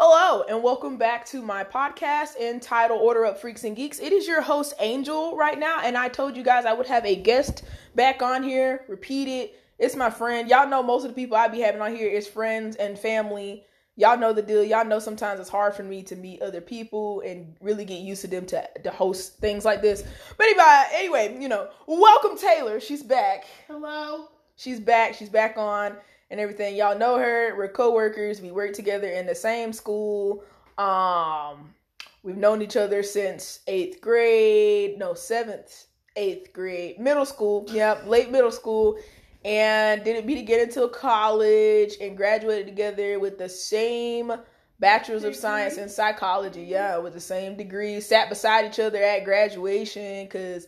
Hello, and welcome back to my podcast entitled Order Up Freaks and Geeks. It is your host, Angel, right now, and I told you guys I would have a guest back on here. Repeat it. It's my friend. Y'all know most of the people I be having on here is friends and family. Y'all know the deal. Y'all know sometimes it's hard for me to meet other people and really get used to them to, to host things like this. But anyway, anyway, you know, welcome Taylor. She's back. Hello. She's back. She's back on and everything. Y'all know her. We're co-workers. We work together in the same school. Um, we've known each other since eighth grade. No, seventh, eighth grade, middle school. Yep, late middle school. And didn't meet again until college and graduated together with the same bachelor's of science in psychology. Yeah, with the same degree. Sat beside each other at graduation. Cause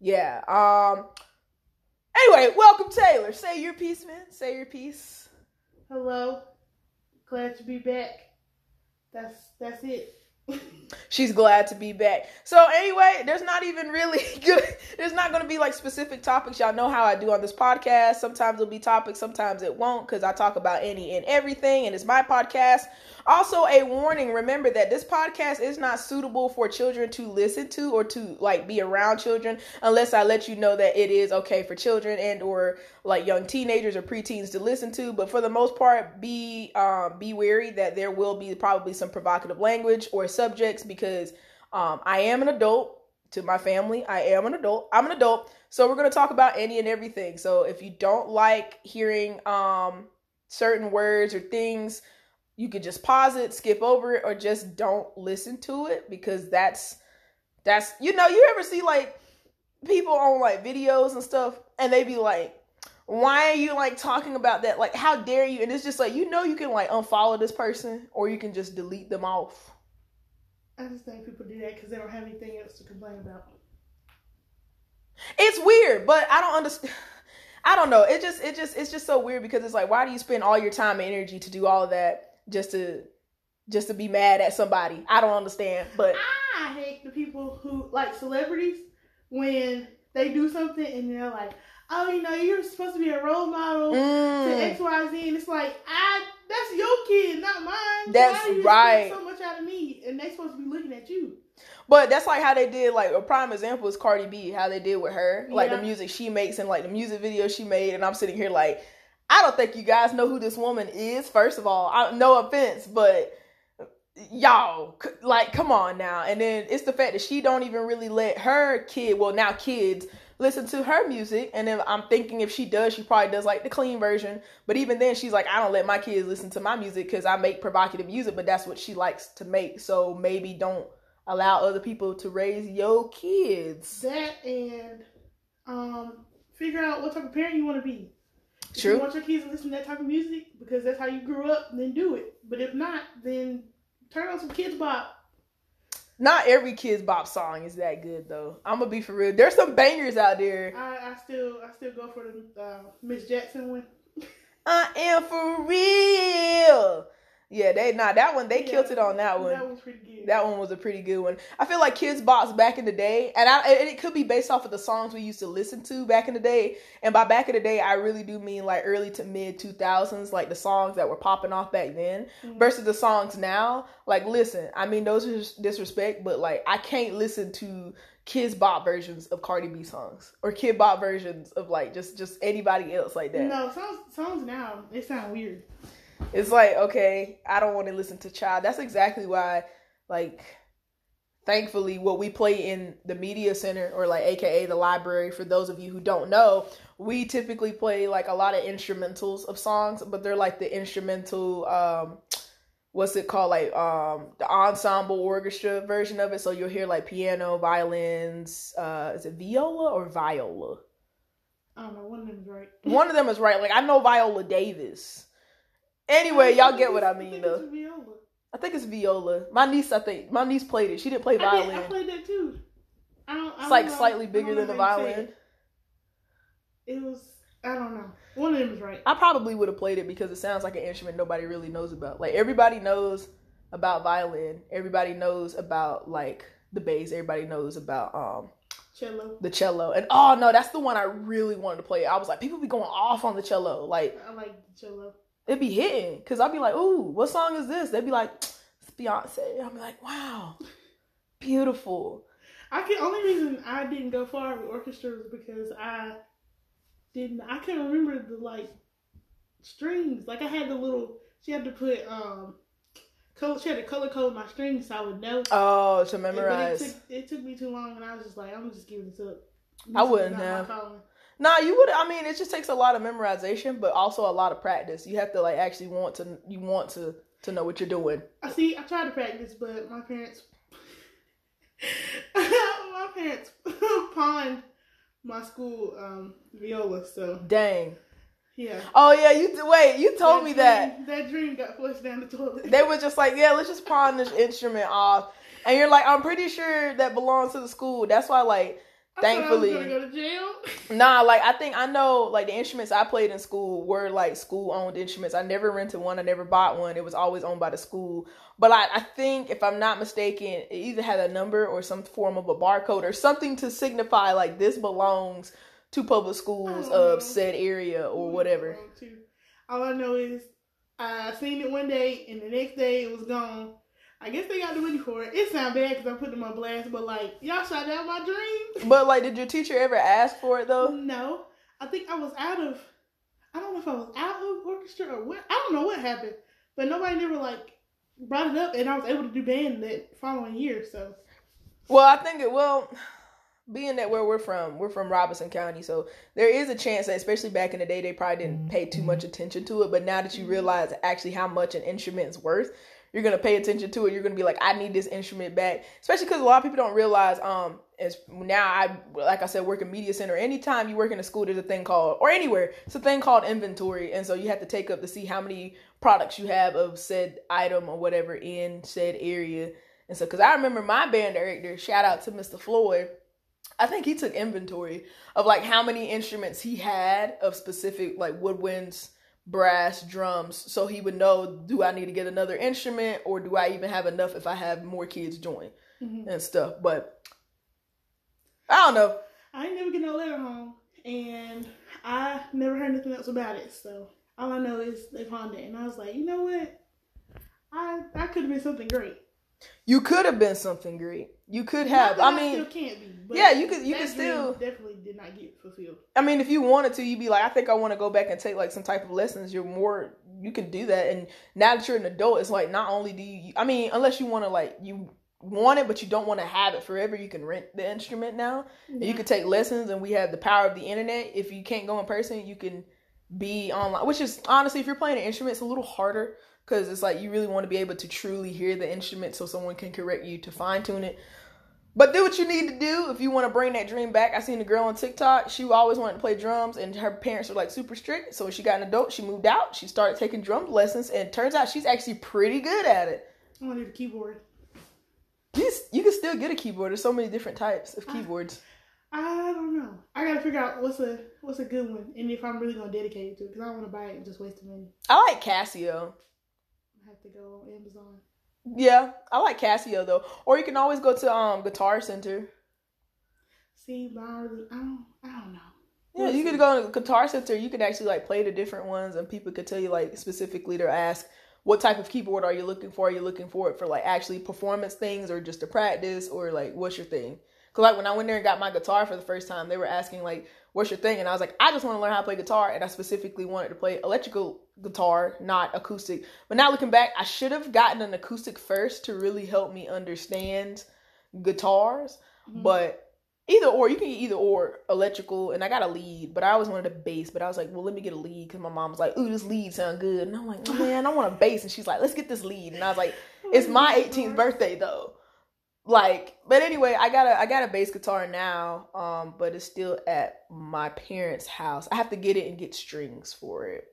yeah. Um Anyway, welcome Taylor. Say your piece, man. Say your piece. Hello. Glad to be back. That's that's it. She's glad to be back. So anyway, there's not even really good. There's not going to be like specific topics. Y'all know how I do on this podcast. Sometimes it'll be topics, sometimes it won't, because I talk about any and everything, and it's my podcast. Also, a warning: remember that this podcast is not suitable for children to listen to or to like be around children, unless I let you know that it is okay for children and or like young teenagers or preteens to listen to. But for the most part, be um, be wary that there will be probably some provocative language or subjects because um, I am an adult. To my family, I am an adult. I'm an adult, so we're gonna talk about any and everything. So if you don't like hearing um, certain words or things you could just pause it, skip over it, or just don't listen to it because that's that's you know, you ever see like people on like videos and stuff and they be like, Why are you like talking about that? Like, how dare you? And it's just like you know you can like unfollow this person or you can just delete them off. I just think people do that because they don't have anything else to complain about. It's weird, but I don't understand. I don't know. It just, it just, it's just so weird because it's like, why do you spend all your time and energy to do all of that just to just to be mad at somebody. I don't understand, but I hate the people who like celebrities when they do something and they're like, "Oh, you know, you're supposed to be a role model mm. to X, Y, Z," and it's like, "I that's your kid, not mine. That's Why right. So much out of me, and they supposed to be looking at you." But that's like how they did. Like a prime example is Cardi B, how they did with her, like yeah. the music she makes and like the music video she made, and I'm sitting here like I don't think you guys know who this woman is. First of all, I, no offense, but y'all, like, come on now. And then it's the fact that she don't even really let her kid, well, now kids, listen to her music. And then I'm thinking if she does, she probably does like the clean version. But even then, she's like, I don't let my kids listen to my music because I make provocative music, but that's what she likes to make. So maybe don't allow other people to raise your kids. That and um, figure out what type of parent you want to be. True. If you want your kids to listen to that type of music because that's how you grew up, then do it. But if not, then turn on some Kidz Bop. Not every Kidz Bop song is that good though. I'm gonna be for real. There's some bangers out there. I, I still I still go for the uh, Miss Jackson one. I am for real. Yeah, they not that one. They yeah, killed it on that one. That was pretty good. That one was a pretty good one. I feel like Kidz Bop's back in the day, and I and it could be based off of the songs we used to listen to back in the day. And by back in the day, I really do mean like early to mid two thousands, like the songs that were popping off back then, mm-hmm. versus the songs now. Like, listen, I mean, those are disrespect, but like I can't listen to Kidz Bop versions of Cardi B songs or Kid Bop versions of like just just anybody else like that. No, songs songs now they sound weird it's like okay i don't want to listen to child that's exactly why like thankfully what we play in the media center or like aka the library for those of you who don't know we typically play like a lot of instrumentals of songs but they're like the instrumental um what's it called? Like um the ensemble orchestra version of it. So you'll hear like piano violins uh is it viola or viola? I don't know. One of them is right. One of them is right. Like i know viola davis Anyway, y'all get what I mean, though. I think it's viola. My niece, I think my niece played it. She didn't play violin. I, did, I played that too. I don't. I it's like slightly bigger than the violin. It was. I don't know. One of them is right. I probably would have played it because it sounds like an instrument nobody really knows about. Like everybody knows about violin. Everybody knows about like the bass. Everybody knows about um cello. The cello. And oh no, that's the one I really wanted to play. I was like, people be going off on the cello. Like I like the cello it'd be hitting because I'd be like, "Ooh, what song is this?" They'd be like, "It's Beyonce. I'm like, wow, beautiful. I can only reason I didn't go far with orchestra was because I didn't. I can't remember the like strings. Like I had the little. She had to put um. Color, she had to color code my strings so I would know. Oh, to memorize. It took, it took, me too long, and I was just like, I'm just giving this up. This I wouldn't have. Nah, you would. I mean, it just takes a lot of memorization, but also a lot of practice. You have to like actually want to. You want to to know what you're doing. I see. I tried to practice, but my parents, my parents pawned my school um, viola. So dang. Yeah. Oh yeah, you wait. You told that me dream, that. That dream got flushed down the toilet. They were just like, yeah, let's just pawn this instrument off, and you're like, I'm pretty sure that belongs to the school. That's why, like, thankfully. go nah like i think i know like the instruments i played in school were like school owned instruments. I never rented one. I never bought one. It was always owned by the school. But I, I think if i'm not mistaken it either had a number or some form of a barcode or something to signify like this belongs to public schools of said area or whatever. all i know is i seen it one day and the next day it was gone I guess they got the money for it. It sounds bad because I put them on blast, but like y'all shot down my dream. But like, did your teacher ever ask for it though? No, I think I was out of. I don't know if I was out of orchestra or what. I don't know what happened, but nobody never like brought it up, and I was able to do band that following year. So. Well, I think it well. Being that where we're from, we're from Robeson County, so there is a chance that, especially back in the day, they probably didn't pay too much attention to it. But now that you realize actually how much an instrument's worth, you're gonna pay attention to it. You're gonna be like, I need this instrument back, especially because a lot of people don't realize. Um, as now I like I said, work in media center. Anytime you work in a school, there's a thing called or anywhere, it's a thing called inventory, and so you have to take up to see how many products you have of said item or whatever in said area. And so, because I remember my band director, shout out to Mr. Floyd. I think he took inventory of like how many instruments he had of specific like woodwinds brass, drums, so he would know do I need to get another instrument or do I even have enough if I have more kids join mm-hmm. and stuff. But I don't know. I ain't never get no letter home, and I never heard anything else about it. So all I know is they pawned it, and I was like, you know what? I I could have been something great. You could have been something great. You could have. I mean, still can't be. yeah, you could. You could still definitely did not get fulfilled. I mean, if you wanted to, you'd be like, I think I want to go back and take like some type of lessons. You're more. You can do that, and now that you're an adult, it's like not only do you. I mean, unless you want to like you want it, but you don't want to have it forever. You can rent the instrument now. Yeah. you can take lessons, and we have the power of the internet. If you can't go in person, you can be online. Which is honestly, if you're playing an instrument, it's a little harder because it's like you really want to be able to truly hear the instrument so someone can correct you to fine tune it. But do what you need to do if you want to bring that dream back. I seen a girl on TikTok. She always wanted to play drums, and her parents were like super strict. So when she got an adult, she moved out. She started taking drum lessons, and turns out she's actually pretty good at it. I want a keyboard. You, you can still get a keyboard. There's so many different types of keyboards. I, I don't know. I gotta figure out what's a what's a good one, and if I'm really gonna dedicate it to, it, because I don't want to buy it and just waste the money. I like Casio have to go on Amazon. Yeah, I like Casio though. Or you can always go to um Guitar Center. See, but I, really, I don't, I don't know. Yeah, you could go to Guitar Center. You could actually like play the different ones, and people could tell you like specifically to ask what type of keyboard are you looking for? Are you looking for it for like actually performance things, or just to practice, or like what's your thing? Cause like when I went there and got my guitar for the first time, they were asking like, "What's your thing?" And I was like, "I just want to learn how to play guitar," and I specifically wanted to play electrical guitar, not acoustic. But now looking back, I should have gotten an acoustic first to really help me understand guitars. Mm-hmm. But either or, you can get either or electrical, and I got a lead, but I always wanted a bass. But I was like, well, let me get a lead because my mom was like, ooh, this lead sound good, and I'm like, oh, man, I want a bass, and she's like, let's get this lead, and I was like, it's my 18th birthday though. Like, but anyway, I got a I got a bass guitar now, um, but it's still at my parents' house. I have to get it and get strings for it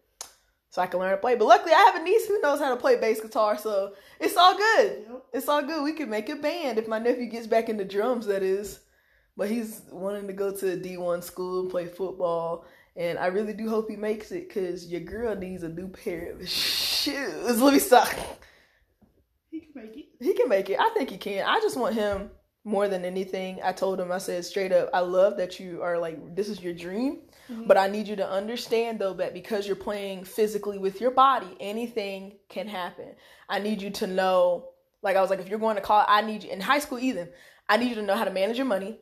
so I can learn to play. But luckily, I have a niece who knows how to play bass guitar, so it's all good. It's all good. We can make a band if my nephew gets back into drums. That is, but he's wanting to go to a D one school and play football, and I really do hope he makes it because your girl needs a new pair of shoes. Let me stop. He can make it. He can make it. I think he can. I just want him more than anything. I told him. I said straight up, I love that you are like this is your dream Mm-hmm. But I need you to understand though that because you're playing physically with your body, anything can happen. I need you to know Like I was like, if you're going to college, I need you in high school even. I need you to know how to manage your money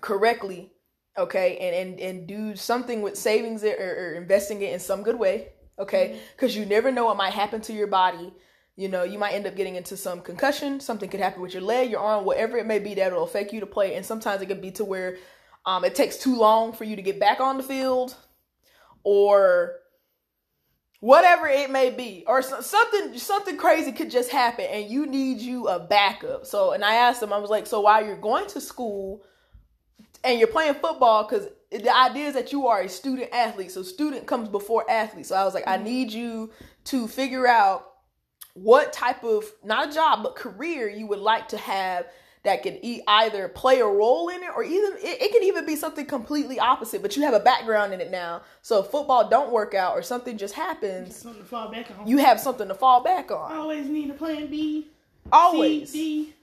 correctly, okay, and and and do something with savings it or, or investing it in some good way, okay, because mm-hmm. you never know what might happen to your body. You know, you might end up getting into some concussion. Something could happen with your leg, your arm, whatever it may be that will affect you to play. And sometimes it could be to where um, it takes too long for you to get back on the field, or whatever it may be or something something crazy could just happen and you need you a backup so and i asked him i was like so while you're going to school and you're playing football because the idea is that you are a student athlete so student comes before athlete so i was like i need you to figure out what type of not a job but career you would like to have that can e- either play a role in it or even it, it can even be something completely opposite but you have a background in it now. So if football don't work out or something just happens something to fall back on. you have something to fall back on. I always need a plan b always. C, D.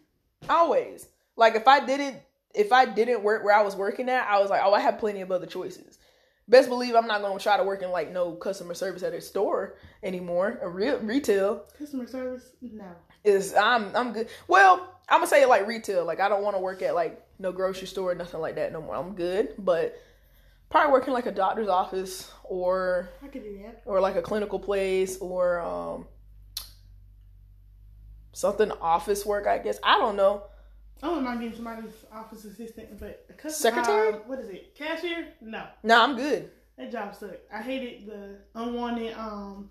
always. Like if i didn't if i didn't work where i was working at i was like oh i have plenty of other choices best believe i'm not going to try to work in like no customer service at a store anymore a real retail customer service no is i'm i'm good well I'm gonna say like retail. Like I don't want to work at like no grocery store, nothing like that no more. I'm good, but probably working like a doctor's office or I could do that. or like a clinical place or um something office work. I guess I don't know. I don't mind being somebody's office assistant, but a secretary. Uh, what is it? Cashier? No. No, I'm good. That job sucked. I hated the unwanted um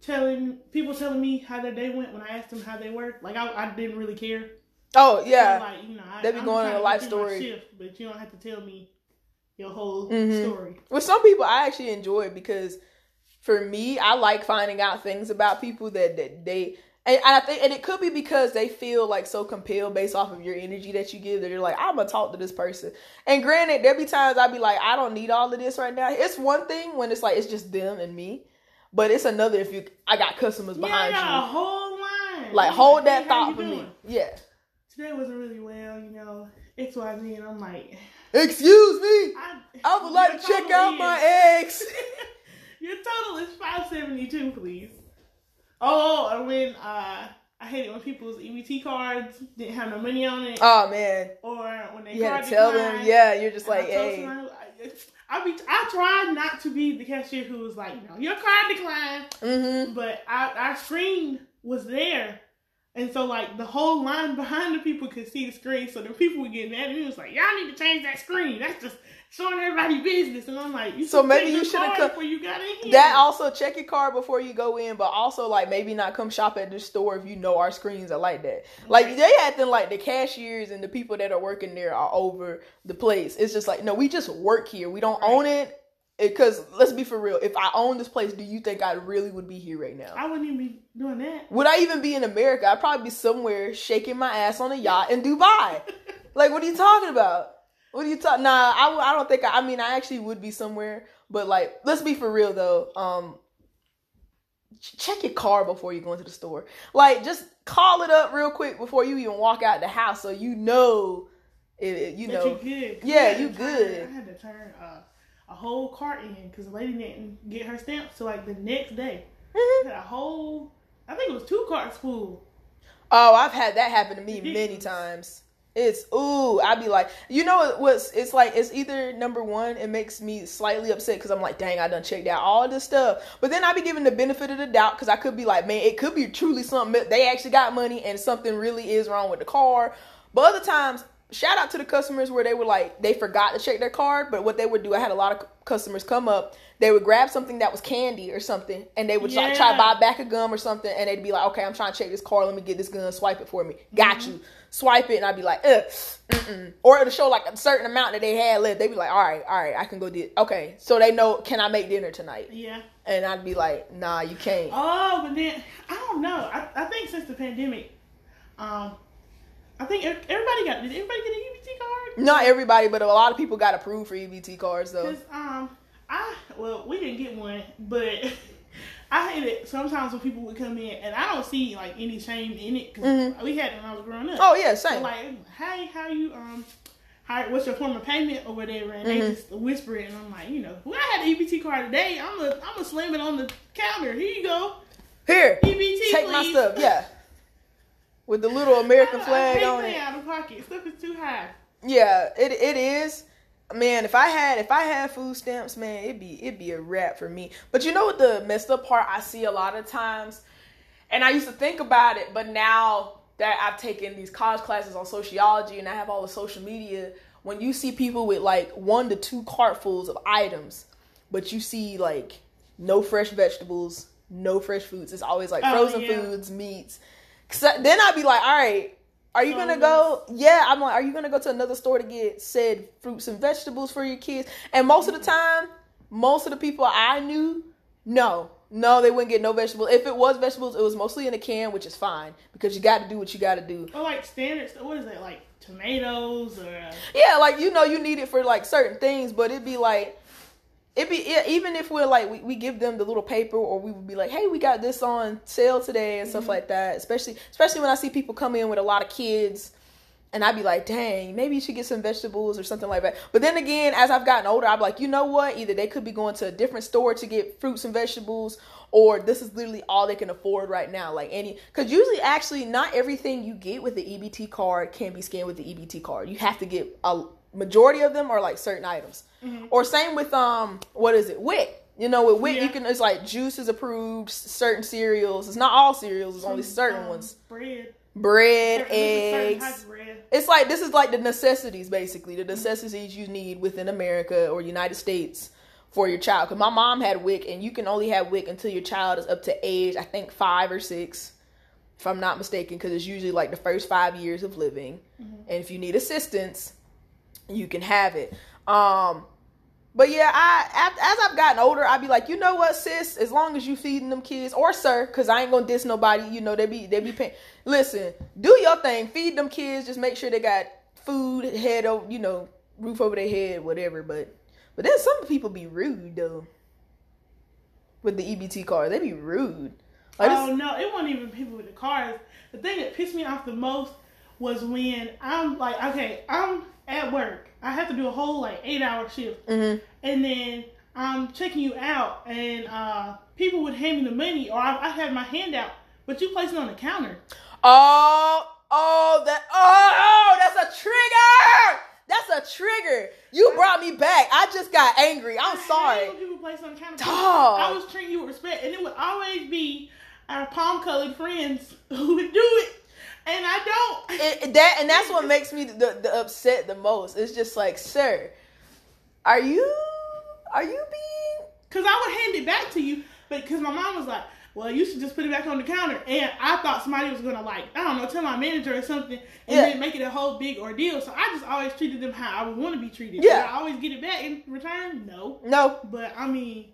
telling people telling me how their day went when I asked them how they were. Like I, I didn't really care. Oh yeah, so like you know, I, they be going on a life story, shift, but you don't have to tell me your whole mm-hmm. story. With some people, I actually enjoy it because for me, I like finding out things about people that that they. And I think, and it could be because they feel like so compelled based off of your energy that you give that you're like, I'm gonna talk to this person. And granted, there be times I'd be like, I don't need all of this right now. It's one thing when it's like it's just them and me. But it's another if you I got customers behind yeah, you. a whole line. Like hold that hey, thought for doing? me. Yeah. Today wasn't really well, you know. X Y Z, and I'm like, excuse me. I, I would like to check out is, my eggs. your total is five seventy two, please. Oh, and when uh. I hate it when people's EBT cards didn't have no money on it. Oh man! Or when they you had to tell them, yeah, you're just like, hey. I be I try not to be the cashier who was like, you know, your card declined. Mm-hmm. But our, our screen was there. And so like the whole line behind the people could see the screen. So the people were getting mad and he was like, Y'all need to change that screen. That's just showing everybody business. And I'm like, you so maybe you should have come before you got in here. That also check your card before you go in, but also like maybe not come shop at the store if you know our screens are like that. Like right. they acting like the cashiers and the people that are working there are over the place. It's just like no, we just work here. We don't right. own it. Because let's be for real, if I own this place, do you think I really would be here right now? I wouldn't even be doing that. Would I even be in America? I'd probably be somewhere shaking my ass on a yacht in Dubai. like, what are you talking about? What are you talking? Nah, I, I don't think. I, I mean, I actually would be somewhere, but like, let's be for real though. Um, check your car before you go into the store. Like, just call it up real quick before you even walk out the house, so you know, it, you know, good. Yeah, you good. I had to turn uh, a whole cart in because the lady didn't get her stamp. So like the next day, mm-hmm. had a whole. I think it was two carts full. Oh, I've had that happen to me many times. It's ooh, I'd be like, you know what's it's like it's either number one, it makes me slightly upset because I'm like, dang, I done checked out all this stuff. But then I be giving the benefit of the doubt because I could be like, man, it could be truly something they actually got money and something really is wrong with the car. But other times, shout out to the customers where they were like they forgot to check their card, but what they would do, I had a lot of customers come up, they would grab something that was candy or something, and they would yeah. try, try to buy a back of gum or something, and they'd be like, okay, I'm trying to check this card, let me get this gun, swipe it for me, got mm-hmm. you swipe it and I'd be like, ugh, mm-mm. or it'll show like a certain amount that they had left. They'd be like, all right, all right, I can go do Okay, so they know, can I make dinner tonight? Yeah. And I'd be like, nah, you can't. Oh, but then I don't know. I, I think since the pandemic, um, I think everybody got. Did everybody get an EBT card? Not everybody, but a lot of people got approved for EBT cards though. Cause um, I well, we didn't get one, but I hate it sometimes when people would come in and I don't see like any shame in it because mm-hmm. we had it when I was growing up. Oh yeah, same. So, like, hey, how you um, how what's your form of payment or whatever, and mm-hmm. they just whisper it, and I'm like, you know, well, I had an EBT card today. I'm a I'm a slam it on the counter. Here you go. Here, EBT, take please. my stuff. Yeah. with the little American flag I on it. out of pocket. Stuff is too high. Yeah, it it is. Man, if I had if I had food stamps, man, it'd be it'd be a wrap for me. But you know what the messed up part I see a lot of times, and I used to think about it, but now that I've taken these college classes on sociology and I have all the social media, when you see people with like one to two cartfuls of items, but you see like no fresh vegetables, no fresh foods, it's always like Oh, frozen yeah. foods, meats. Cause then I'd be like, all right, are you gonna go? Yeah, I'm like, are you gonna go to another store to get said fruits and vegetables for your kids? And most of the time, most of the people I knew, no, no, they wouldn't get no vegetables. If it was vegetables, it was mostly in a can, which is fine because you got to do what you got to do. Or like standard. What is it? Like tomatoes or uh, Yeah, like you know, you need it for like certain things, but it'd be like. It'd be even if we're like we, we give them the little paper or we would be like hey we got this on sale today and stuff mm-hmm. like that especially especially when I see people come in with a lot of kids and I'd be like, dang, maybe you should get some vegetables or something like that. But then again, as I've gotten older, I'm like, you know what? Either they could be going to a different store to get fruits and vegetables, or this is literally all they can afford right now. Like any, because usually, actually, not everything you get with the EBT card can be scanned with the EBT card. You have to get a majority of them are like certain items, or same with um, what is it, WIC. You know, with WIC, you can it's like juice is approved, certain cereals. It's not all cereals; it's only certain um, ones. Bread. Bread, Certain- eggs. bread. It's like this is like the necessities basically, the necessities you need within America or United States for your child. Because my mom had WIC, and you can only have WIC until your child is up to age, I think five or six, if I'm not mistaken, because it's usually like the first five years of living. And if you need assistance, you can have it. Um, but yeah, I as, I've gotten older, I'd be like, you know what, sis? As long as you feeding them kids, or sir, because I ain't gonna diss nobody. You know, they be they be paying. Listen, do your thing. Feed them kids. Just make sure they got food, head over, you know, roof over their head, whatever. But but then some people be rude though. With the EBT card, they be rude. Like, oh no, it wasn't even people with the cars. The thing that pissed me off the most was when I'm like, okay, I'm at work. I have to do a whole like eight hour shift, Mhm. and then I'm checking you out, and uh, people would hand me the money, or I, I had my hand out, but you place it on the counter. Oh, oh, that, oh, that's a trigger. That's a trigger. You brought me back. I just got angry. I'm I sorry. people place on the counter. Dog. I was treating you with respect, and it would always be our palm colored friends who would do it, and I don't. It- that and that's what makes me the, the upset the most. It's just like, sir, are you are you being Cause I would hand it back to you, but because my mom was like, "Well, you should just put it back on the counter," and I thought somebody was gonna like, I don't know, tell my manager or something, and Yeah. then make it a whole big ordeal. So I just always treated them how I would want to be treated. Yeah. Did I always get it back in return? No, no? but I mean,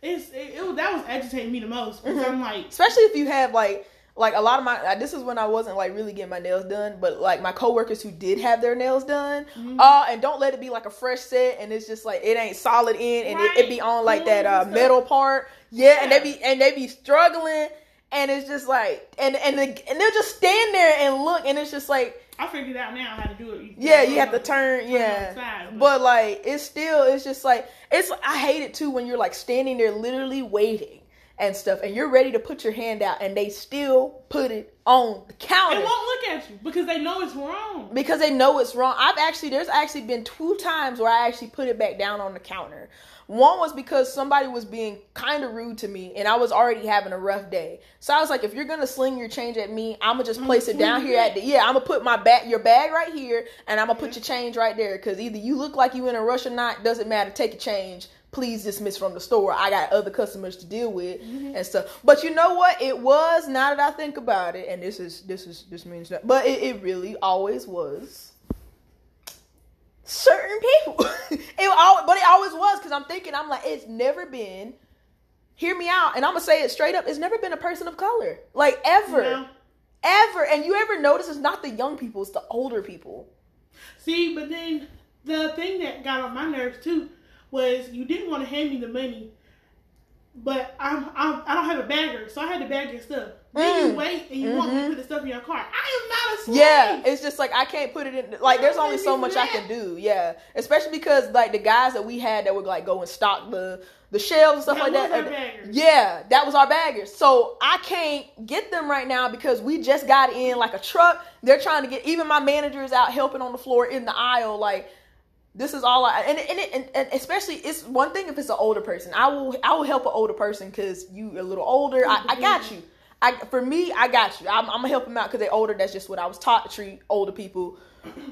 it's it, it was- that was agitating me the most because Mm-hmm. I'm like, Especially if you have like like a lot of my this is when I wasn't like really getting my nails done, but like my coworkers who did have their nails done, Mm-hmm. uh, and don't let it be like a fresh set and it's just like it ain't solid in and it, it be on like that uh, metal part, yeah, and they be and they be struggling, and it's just like and and the, and they'll just stand there and look, and it's just like I figured out now how to do it. yeah, you have to on- turn, yeah. side, But like, it's still, it's just like, it's. I hate it too when you're like standing there, literally waiting and stuff, and you're ready to put your hand out, and they still put it on the counter they won't look at you because they know it's wrong. because they know it's wrong. I've actually, there's actually been two times where I actually put it back down on the counter. One was because somebody was being kind of rude to me, and I was already having a rough day. So I was like, if you're gonna sling your change at me, I'm gonna just place it down here at the yeah. I'm gonna put my bag, your bag right here, and I'm gonna put your change right there. Because either you look like you in a rush or not, doesn't matter. Take a change. Please dismiss from the store. I got other customers to deal with mm-hmm. and stuff. But you know what? It was now that I think about it, and this is this is this means that, but it, it really always was certain people. it always, but it always was because I'm thinking I'm like it's never been. Hear me out, and I'm gonna say it straight up. It's never been a person of color, like ever, No. ever. And you ever notice it's not the young people, it's the older people. See, but then the thing that got on my nerves too was you didn't want to hand me the money, but I'm, I'm I don't have a bagger, so I had to bag your stuff. Then you Mm. wait and you want me to put the stuff in your car. I am not a slave. Yeah, it's just like I can't put it in. Like, there's only so much I can do. Yeah, especially because like the guys that we had that would like go and stock the the shelves and stuff That like that. uh. Yeah, that was our baggers. So I can't get them right now because we just got in like a truck. They're trying to get even my manager is out helping on the floor in the aisle. Like this is all I and and, and, and especially it's one thing if it's an older person. I will I will help an older person because you a little older. I, I got you. I for me I got you. I'm, I'm gonna help them out because they're older. That's just what I was taught to treat older people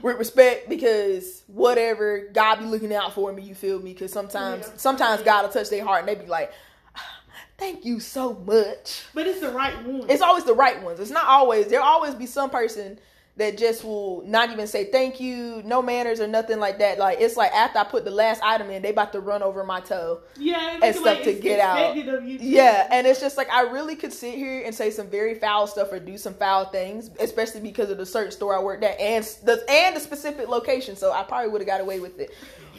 with respect because whatever God be looking out for me. You feel me? Because sometimes Yeah. sometimes God will touch their heart and they be like, ah, "Thank you so much." But it's the right one. It's always the right ones. It's not always. There'll always be some person that just will not even say thank you, no manners or nothing like that. Like it's like after I put the last item in, they about to run over my toe. yeah, and stuff to get out. expected of you to- Yeah, and it's just like I really could sit here and say some very foul stuff or do some foul things, especially because of the certain store I worked at and the and the specific location. So I probably would have got away with it,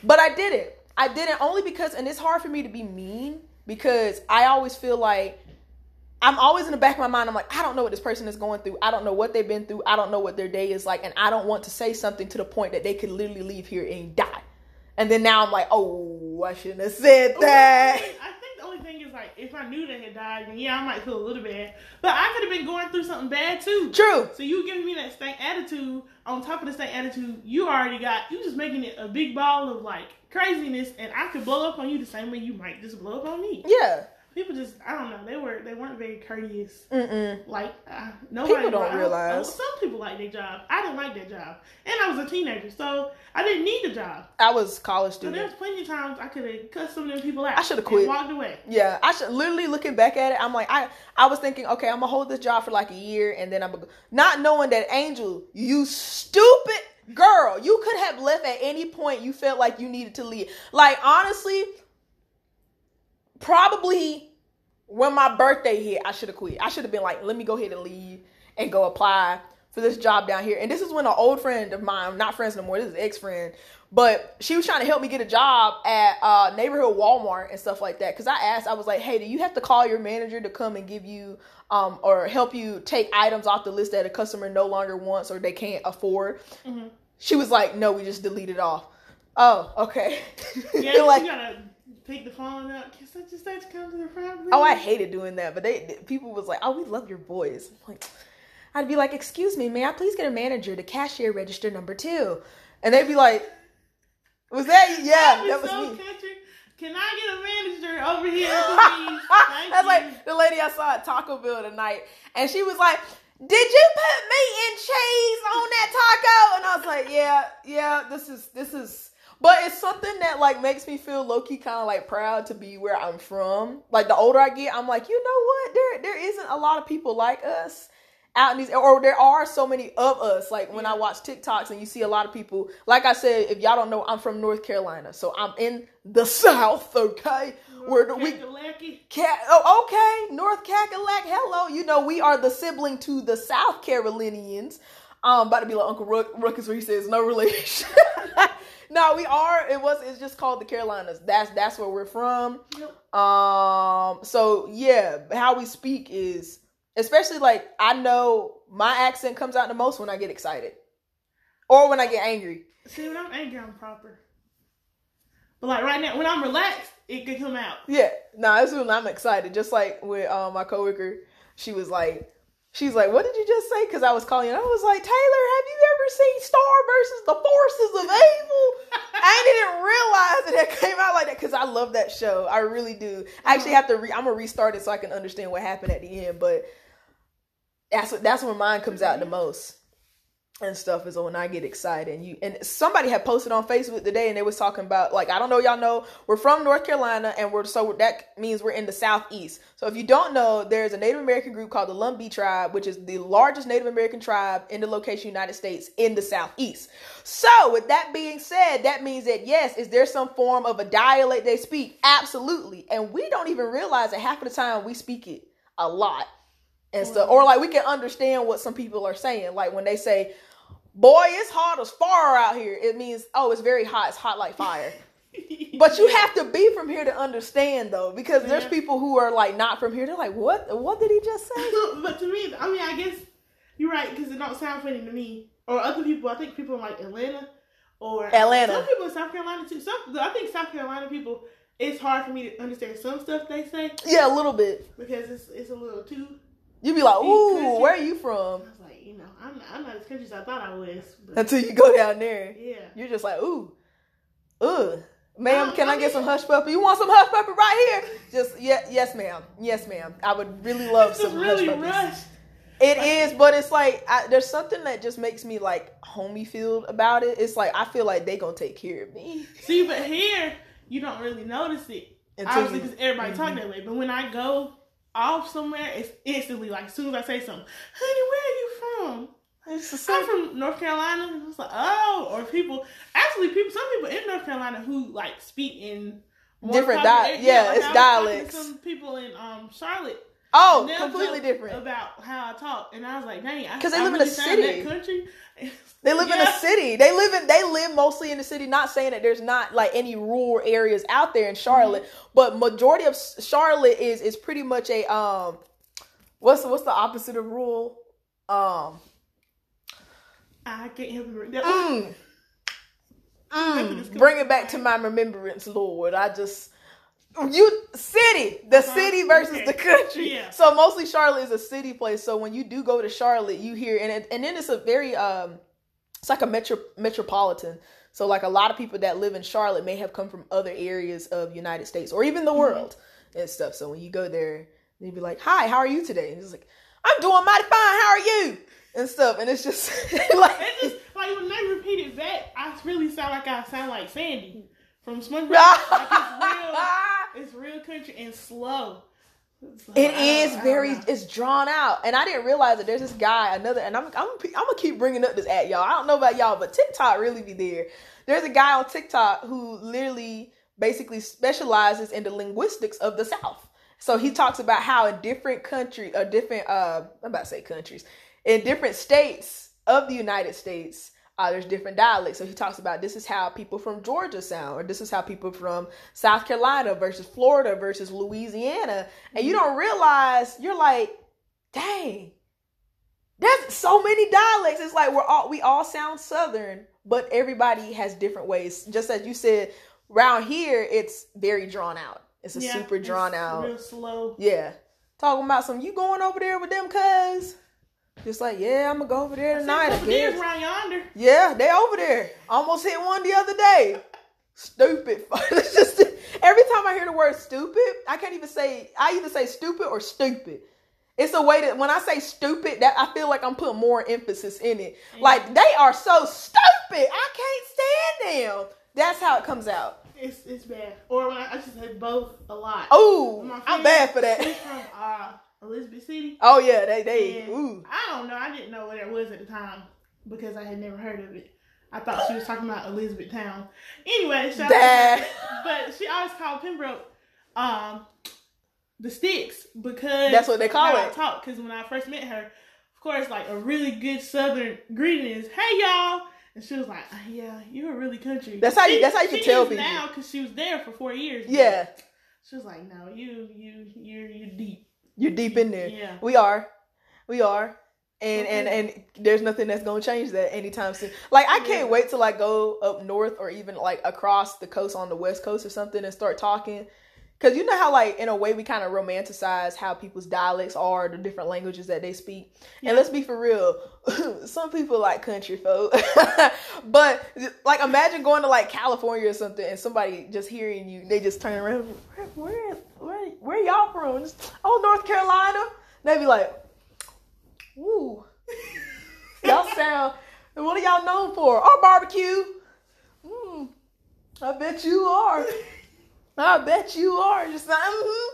but I didn't. I didn't only because, and it's hard for me to be mean because I always feel like I'm always in the back of my mind. I'm like, I don't know what this person is going through. I don't know what they've been through. I don't know what their day is like, and I don't want to say something to the point that they could literally leave here and die. And then now I'm like, oh, I shouldn't have said that. I think the only thing is like if I knew they had died, then yeah, I might feel a little bad. But I could have been going through something bad too. True. So you giving me that stank attitude on top of the stank attitude you already got. You just making it a big ball of like craziness, and I could blow up on you the same way you might just blow up on me. Yeah. People just I don't know. They were they weren't very courteous. Mm-mm. Like uh, nobody. People don't realize. some people like their job. I didn't like that job, and I was a teenager, so I didn't need a job. I was college student. So there's plenty of times I could have cut some of them people out. I shoulda and quit. walked away. Yeah, I should literally looking back at it. I'm like, I I was thinking, okay, I'm gonna hold this job for like a year, and then I'm gonna, not knowing that Angel, you stupid girl, you could have left at any point you felt like you needed to leave. Like honestly, probably when my birthday hit, I should have quit. I should have been like, let me go ahead and leave and go apply for this job down here. And this is when an old friend of mine, not friends no more, this is ex friend, but she was trying to help me get a job at uh, neighborhood Walmart and stuff like that. Because I asked, I was like, hey, do you have to call your manager to come and give you um, or help you take items off the list that a customer no longer wants or they can't afford? Mhm. She was like, no, we just delete it off. Oh, okay. Yeah, like, you gotta pick the phone up. Can such and such come to the front? Please? Oh, I hated doing that, but they, people was like, "Oh, we love your voice." I'm like, I'd be like, "Excuse me, may I please get a manager to cashier register number two? And they'd be like, "Was that yeah? That was so me." country. Can I get a manager over here, please? That's you. like the lady I saw at Taco Bell tonight, and she was like, "Did you put meat and cheese on that taco?" And I was like, "Yeah, yeah. This is this is." But it's something that like makes me feel low key kind of like proud to be where I'm from. Like the older I get, I'm like, you know what? There there isn't a lot of people like us out in these, or there are so many of us. Like when I watch TikToks and you see a lot of people. Like I said, if y'all don't know, I'm from North Carolina, so I'm in the South. Okay, where the, we. Cat. Oh, okay. North Cackalack. Hello. You know we are the sibling to the South Carolinians. i'm about to be like Uncle Ruck, Ruckus where he says no relation. no, we are. It was. It's just called the Carolinas. That's that's where we're from. Yep. Um. So yeah, how we speak is especially like I know my accent comes out the most when I get excited or when I get angry. See, when I'm angry, I'm proper. But like right now, when I'm relaxed, it can come out. Yeah, no, nah, it's when I'm excited. Just like with um, my coworker, she was like, she's like, "What did you just say?" Because I was calling, and I was like, "Taylor, have you ever seen Star versus the Forces of Evil?" I didn't realize that it came out like that because I love that show. I really do. I actually have to. Re- I'm gonna restart it so I can understand what happened at the end. But that's what that's when mine comes out the most and stuff is when I get excited. And you and somebody had posted on Facebook today, and they was talking about like I don't know, y'all know we're from North Carolina, and we're so that means we're in the southeast. So if you don't know, there's a Native American group called the Lumbee tribe, which is the largest Native American tribe in the location United States in the southeast. So with that being said, that means that yes, is there some form of a dialect they speak? Absolutely, and we don't even realize that half of the time we speak it a lot and stuff. Or like we can understand what some people are saying. Like when they say, Boy, it's hot as fire out here, it means, oh, it's very hot, it's hot like fire. But you have to be from here to understand though, because there's Yeah. people who are like not from here. They're like, What what did he just say? but to me, I mean, I guess you're right because it don't sound funny to me or other people. I think people in like Atlanta or Atlanta. Some people in South Carolina too. Some I think South Carolina people it's hard for me to understand some stuff they say Yeah, a little bit. because it's it's a little too. You'd be like, ooh, where are you from? I was like, you know, I'm I'm not as country as I thought I was. But Until you go down there. yeah. You're just like, ooh, ugh. Ma'am, Um, can I, I get some hush puppy? You want some hush puppy right here? Just yeah, yes, ma'am. Yes, ma'am. I would really love This is some really hush puppies. rushed. It is, but it's like I, there's something that just makes me like homey feel about it. It's like I feel like they gonna take care of me. See, but here you don't really notice it. Until Obviously, because everybody Mhm. talk that way. But when I go off somewhere, it's instantly like as soon as I say something, honey, where are you from? I'm from North Carolina. It's like, oh, or people. Actually, people. Some people in North Carolina who like speak in more Different popular- di- yeah, like, it's I was talking to dialects. Some people in um Charlotte. Oh, completely different. about how I talk, and I was like, dang, 'Cause they I live in really a city. That country. They live in Yeah. a city. They live in they live mostly in the city. Not saying that there's not like any rural areas out there in Charlotte, Mm-hmm. but majority of Charlotte is is pretty much a um what's what's the opposite of rural? Um I can't. That mm, mm, bring it back to my remembrance, Lord. I just you city, the Uh-huh. city versus Okay. the country. Yeah. So mostly Charlotte is a city place. So when you do go to Charlotte, you hear and it, and then it's a very um it's like a metro metropolitan. So like a lot of people that live in Charlotte may have come from other areas of United States or even the Mm-hmm. world and stuff. So when you go there, they'd be like, "Hi, how are you today?" And it's like, "I'm doing mighty fine. How are you?" and stuff. And it's just like It just like when they repeat it back, I really sound like I sound like Sandy from SpongeBob. like it's real, it's real country and slow. It I is I very, it's drawn out, and I didn't realize that there's this guy, another, and I'm, I'm, I'm gonna keep bringing up this at y'all. I don't know about y'all, but TikTok really be there. There's a guy on TikTok who literally, basically specializes in the linguistics of the South. So he talks about how in different country, or different, uh, I'm about to say countries, in different states of the United States, uh, there's different dialects. So he talks about this is how people from Georgia sound, or this is how people from South Carolina versus Florida versus Louisiana. And you don't realize you're like, dang, there's so many dialects. It's like we're all we all sound Southern, but everybody has different ways. Just as you said, around here it's very drawn out. It's a Yeah, super drawn out. real slow. Yeah. Talking about some you going over there with them cuz? Just like, yeah, I'm gonna go over there tonight. I deers around yonder. Yeah, they over there. Almost hit one the other day. Stupid. it's just every time I hear the word stupid, I can't even say I either say stupid or stupid. It's a way that when I say stupid, that I feel like I'm putting more emphasis in it. Like they are so stupid. I can't stand them. That's how it comes out. It's it's bad. Or when I, I just say both a lot. Oh, I'm bad for that. from uh, Elizabeth City. Oh yeah, they they And ooh. I don't know. I didn't know what it was at the time because I had never heard of it. I thought she was talking about Elizabeth Town. Anyway, shout out to Dad. her. but she always called Pembroke um the sticks because That's what they call how I it. talk because when I first met her, of course, like a really good Southern greeting is "Hey y'all," and she was like, "Ah, "Yeah, you're really country." That's how you- She- that's how you can tell people. now because she was there for four years. Yeah, she was like, "No, you you you're you deep." You're deep in there. Yeah. We are. We are. And and and there's nothing that's gonna change that anytime soon. Like I can't Yeah. wait till I go up north or even like across the coast on the west coast or something and start talking. Cause you know how like in a way we kind of romanticize how people's dialects are, the different languages that they speak. Yeah. And let's be for real, some people like country folk. but like imagine going to like California or something and somebody just hearing you, they just turn around, where where where, where y'all from? Just, oh, North Carolina. They'd be like, Ooh. y'all sound. And What are y'all known for? Our barbecue. Mm, I bet you are. I bet you are. Just like, mhm.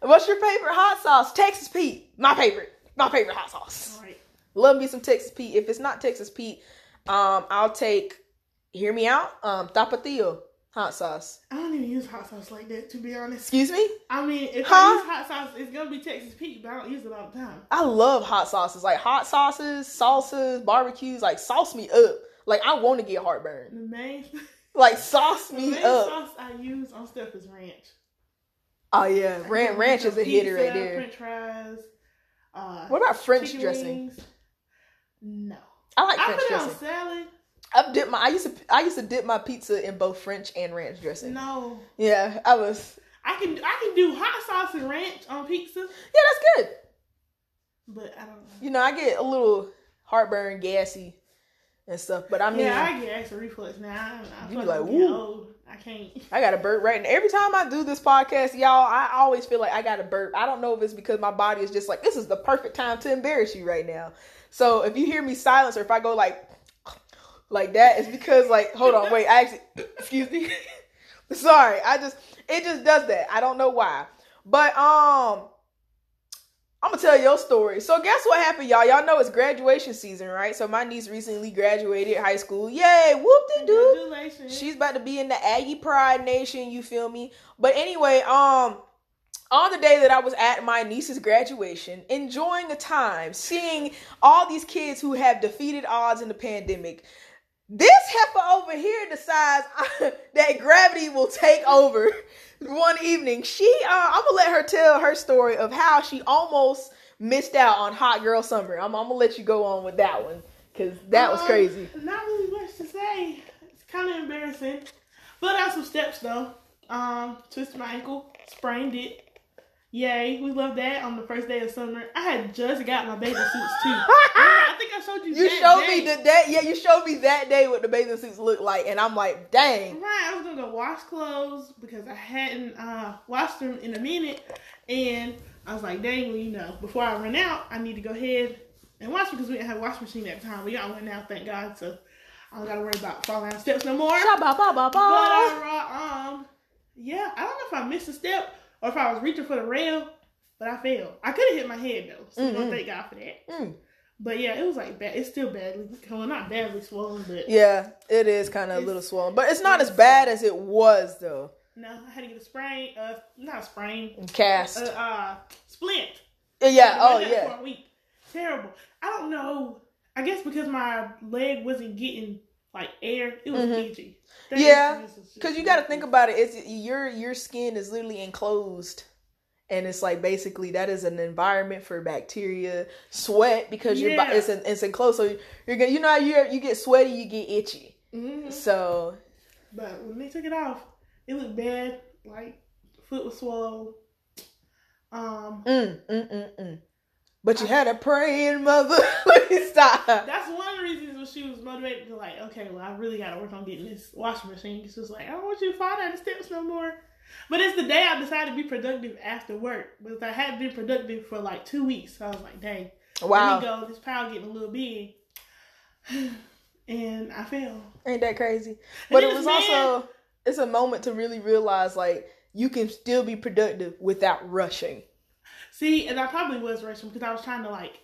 What's your favorite hot sauce? Texas Pete. My favorite. My favorite hot sauce. Right. Love me some Texas Pete. If it's not Texas Pete, um, I'll take. Hear me out. Um, Tapatio hot sauce. I don't even use hot sauce like that, to be honest. Excuse me. I mean, if Huh? I use hot sauce, it's gonna be Texas Pete, but I don't use it all the time. I love hot sauces. Like hot sauces, salsas, barbecues. Like sauce me up. Like I want to get heartburn. The main, Like sauce the me main up. sauce I use on stuff is ranch. Oh yeah, ranch, ranch is a hitter right there. French fries. Uh, What about French dressing? wings. No, I like I French put it dressing. on salad. I've dipped my I used to I used to dip my pizza in both French and ranch dressing. No, Yeah, I was. I can I can do hot sauce and ranch on pizza, Yeah, that's good. but I don't know. You know, I get a little heartburn, gassy, and stuff. But I mean, yeah, I, get acid reflux now. I, I You be like, woo. I can't. I got a burp right now. Every time I do this podcast, y'all, I always feel like I got a burp. I don't know if it's because my body is just like this is the perfect time to embarrass you right now. So if you hear me silence or if I go like like that is because like hold on, wait, I actually excuse me. Sorry, I just it just does that. I don't know why. But um I'm gonna tell your story. So guess what happened, y'all? Y'all know it's graduation season, right? So my niece recently graduated high school. Yay, whoop de doo. She's about to be in the Aggie Pride Nation, you feel me? But anyway, um on the day that I was at my niece's graduation, enjoying a time, seeing all these kids who have defeated odds in the pandemic, this heifer over here decides that gravity will take over one evening. She, uh, I'm gonna let her tell her story of how she almost missed out on Hot Girl Summer. I'm, I'm gonna let you go on with that one because that was Um, crazy. Not really much to say. It's kind of embarrassing, but I have some steps though. Um, twisted my ankle, sprained it. Yay, we love that on the first day of summer. I had just got my bathing suits too. I think I showed you. You that showed day. me that, that yeah, you showed me that day what the bathing suits look like, and I'm like, dang. Right, I was gonna go wash clothes because I hadn't uh, washed them in a minute, and I was like, dang, well, you know, before I run out, I need to go ahead and wash because we didn't have a washing machine at the time. We got one now, thank God, so I don't gotta worry about falling down steps no more. Ba, ba, ba, ba, But uh, um, yeah, I don't know if I missed a step or if I was reaching for the rail, but I failed. I could have hit my head though, so Mhm. thank God for that. Mm. But yeah, it was like bad. It's still badly, well, not badly swollen, but Yeah, it is kind of a little swollen, but it's not as bad as it was though. no, I had to get a sprain. Uh, not a sprain. Cast. uh, uh splint. yeah. Oh yeah. For a week. Terrible. I don't know. I guess because my leg wasn't getting like air, it was Mhm. itchy. Yeah, Because you got to think about it. It's your your skin is literally enclosed, and it's like basically that is an environment for bacteria, sweat because your Yeah. bo- it's it's enclosed. So you're gonna you know how you you get sweaty, you get itchy. hmm So But when they took it off, it looked bad. Like foot was swollen. Um, mm mm mm mm. But you had a praying mother. Let me stop. that's one of she was motivated to like, okay, well, I really got to work on getting this washing machine. She was like, I don't want you to fall down the steps no more. But it's the day I decided to be productive after work because I hadn't been productive for like two weeks. So I was like, dang, Wow, let me go. This pile getting a little big, and I fell. ain't that crazy? But it was man- also it's a moment to really realize like you can still be productive without rushing. See, and I probably was rushing because I was trying to like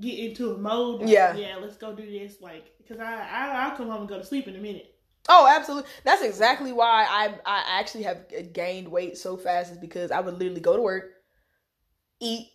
get into a mode. Like, Yeah. yeah, let's go do this. Like, because I, I I'll come home and go to sleep in a minute. Oh, absolutely. That's exactly why I I actually have gained weight so fast is because I would literally go to work, eat,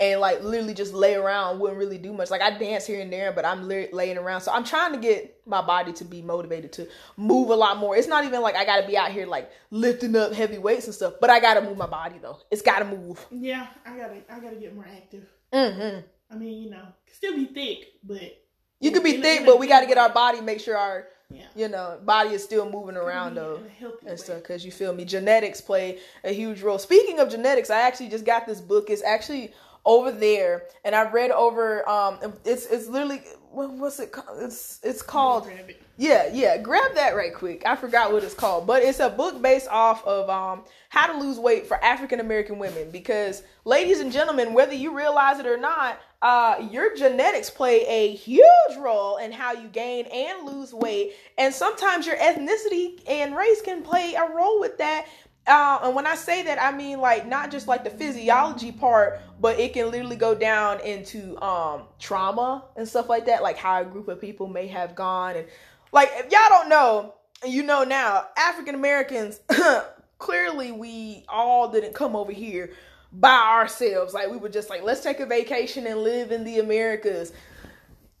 and like literally just lay around. Wouldn't really do much. Like I dance here and there, but I'm laying around. So I'm trying to get my body to be motivated to move a lot more. It's not even like I got to be out here like lifting up heavy weights and stuff, but I got to move my body though. It's got to move. Yeah, I gotta I gotta get more active. hmm I mean, you know, still be thick, but You could be In thick, a but we got to get our body, make sure our yeah, you know body is still moving around though. in a healthy and way. stuff because you feel me genetics play a huge role speaking of genetics i actually just got this book it's actually over there and i've read over um it's it's literally what, what's it called it's it's called it. yeah yeah grab that right quick i forgot what it's called but it's a book based off of um how to lose weight for african american women because ladies and gentlemen whether you realize it or not uh your genetics play a huge role in how you gain and lose weight. And sometimes your ethnicity and race can play a role with that. Uh, and when I say that, I mean like not just like the physiology part, but it can literally go down into um trauma and stuff like that, like how a group of people may have gone. And like if y'all don't know, you know now, African Americans clearly we all didn't come over here by ourselves. Like we were just like, let's take a vacation and live in the Americas.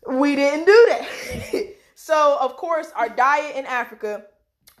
We didn't do that. so of course our diet in Africa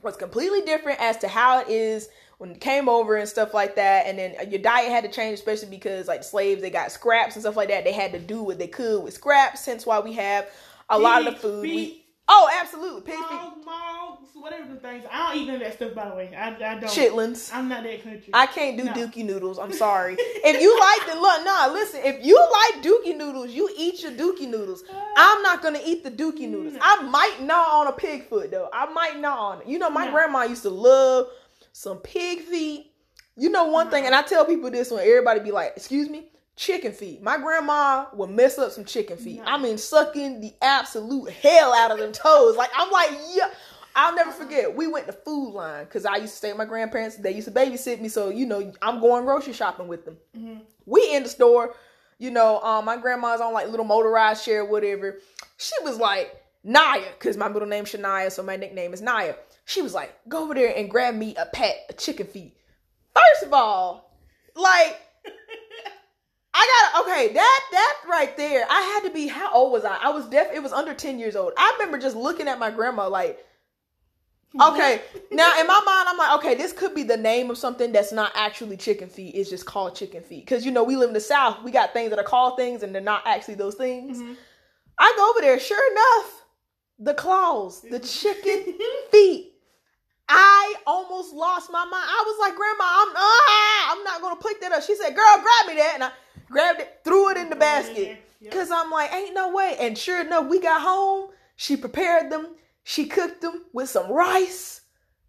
was completely different as to how it is when it came over and stuff like that. And then uh, your diet had to change, especially because like slaves, they got scraps and stuff like that. They had to do what they could with scraps. Hence why we have a lot of the food. We. Oh, absolutely. Pig feet. Mogs, whatever the things. I don't eat none of that stuff, by the way. I, I don't. Chitlins. I'm not that country. I can't do No. dookie noodles. I'm sorry. if you like the look, nah, listen. If you like dookie noodles, you eat your dookie noodles. Uh, I'm not gonna eat the dookie noodles. No. I might gnaw on a pig foot though. I might gnaw on it. You know, my No. grandma used to love some pig feet. You know one thing, and I tell people this when everybody be like, "Excuse me." Chicken feet. My grandma would mess up some chicken feet. No. I mean, sucking the absolute hell out of them toes. Like I'm like, yeah. I'll never forget. We went to Food Lion because I used to stay with my grandparents. They used to babysit me, so you know I'm going grocery shopping with them. Mhm. We in the store, you know. Um, my grandma's on like little motorized chair, whatever. She was like Naya, because my middle name Shania, so my nickname is Naya. She was like, go over there and grab me a pat of chicken feet. First of all, like I got okay. That that right there. I had to be. How old was I? I was deaf. It was under ten years old. I remember just looking at my grandma like, okay. now in my mind, I'm like, okay, this could be the name of something that's not actually chicken feet. It's just called chicken feet because you know we live in the south. We got things that are called things and they're not actually those things. Mhm. I go over there. Sure enough, the claws, the chicken feet. I almost lost my mind. I was like, Grandma, I'm ah, I'm not gonna pick that up. She said, Girl, grab me that, and I grabbed it, threw it in the basket. Cause I'm like, ain't no way. And sure enough, we got home. She prepared them. She cooked them with some rice,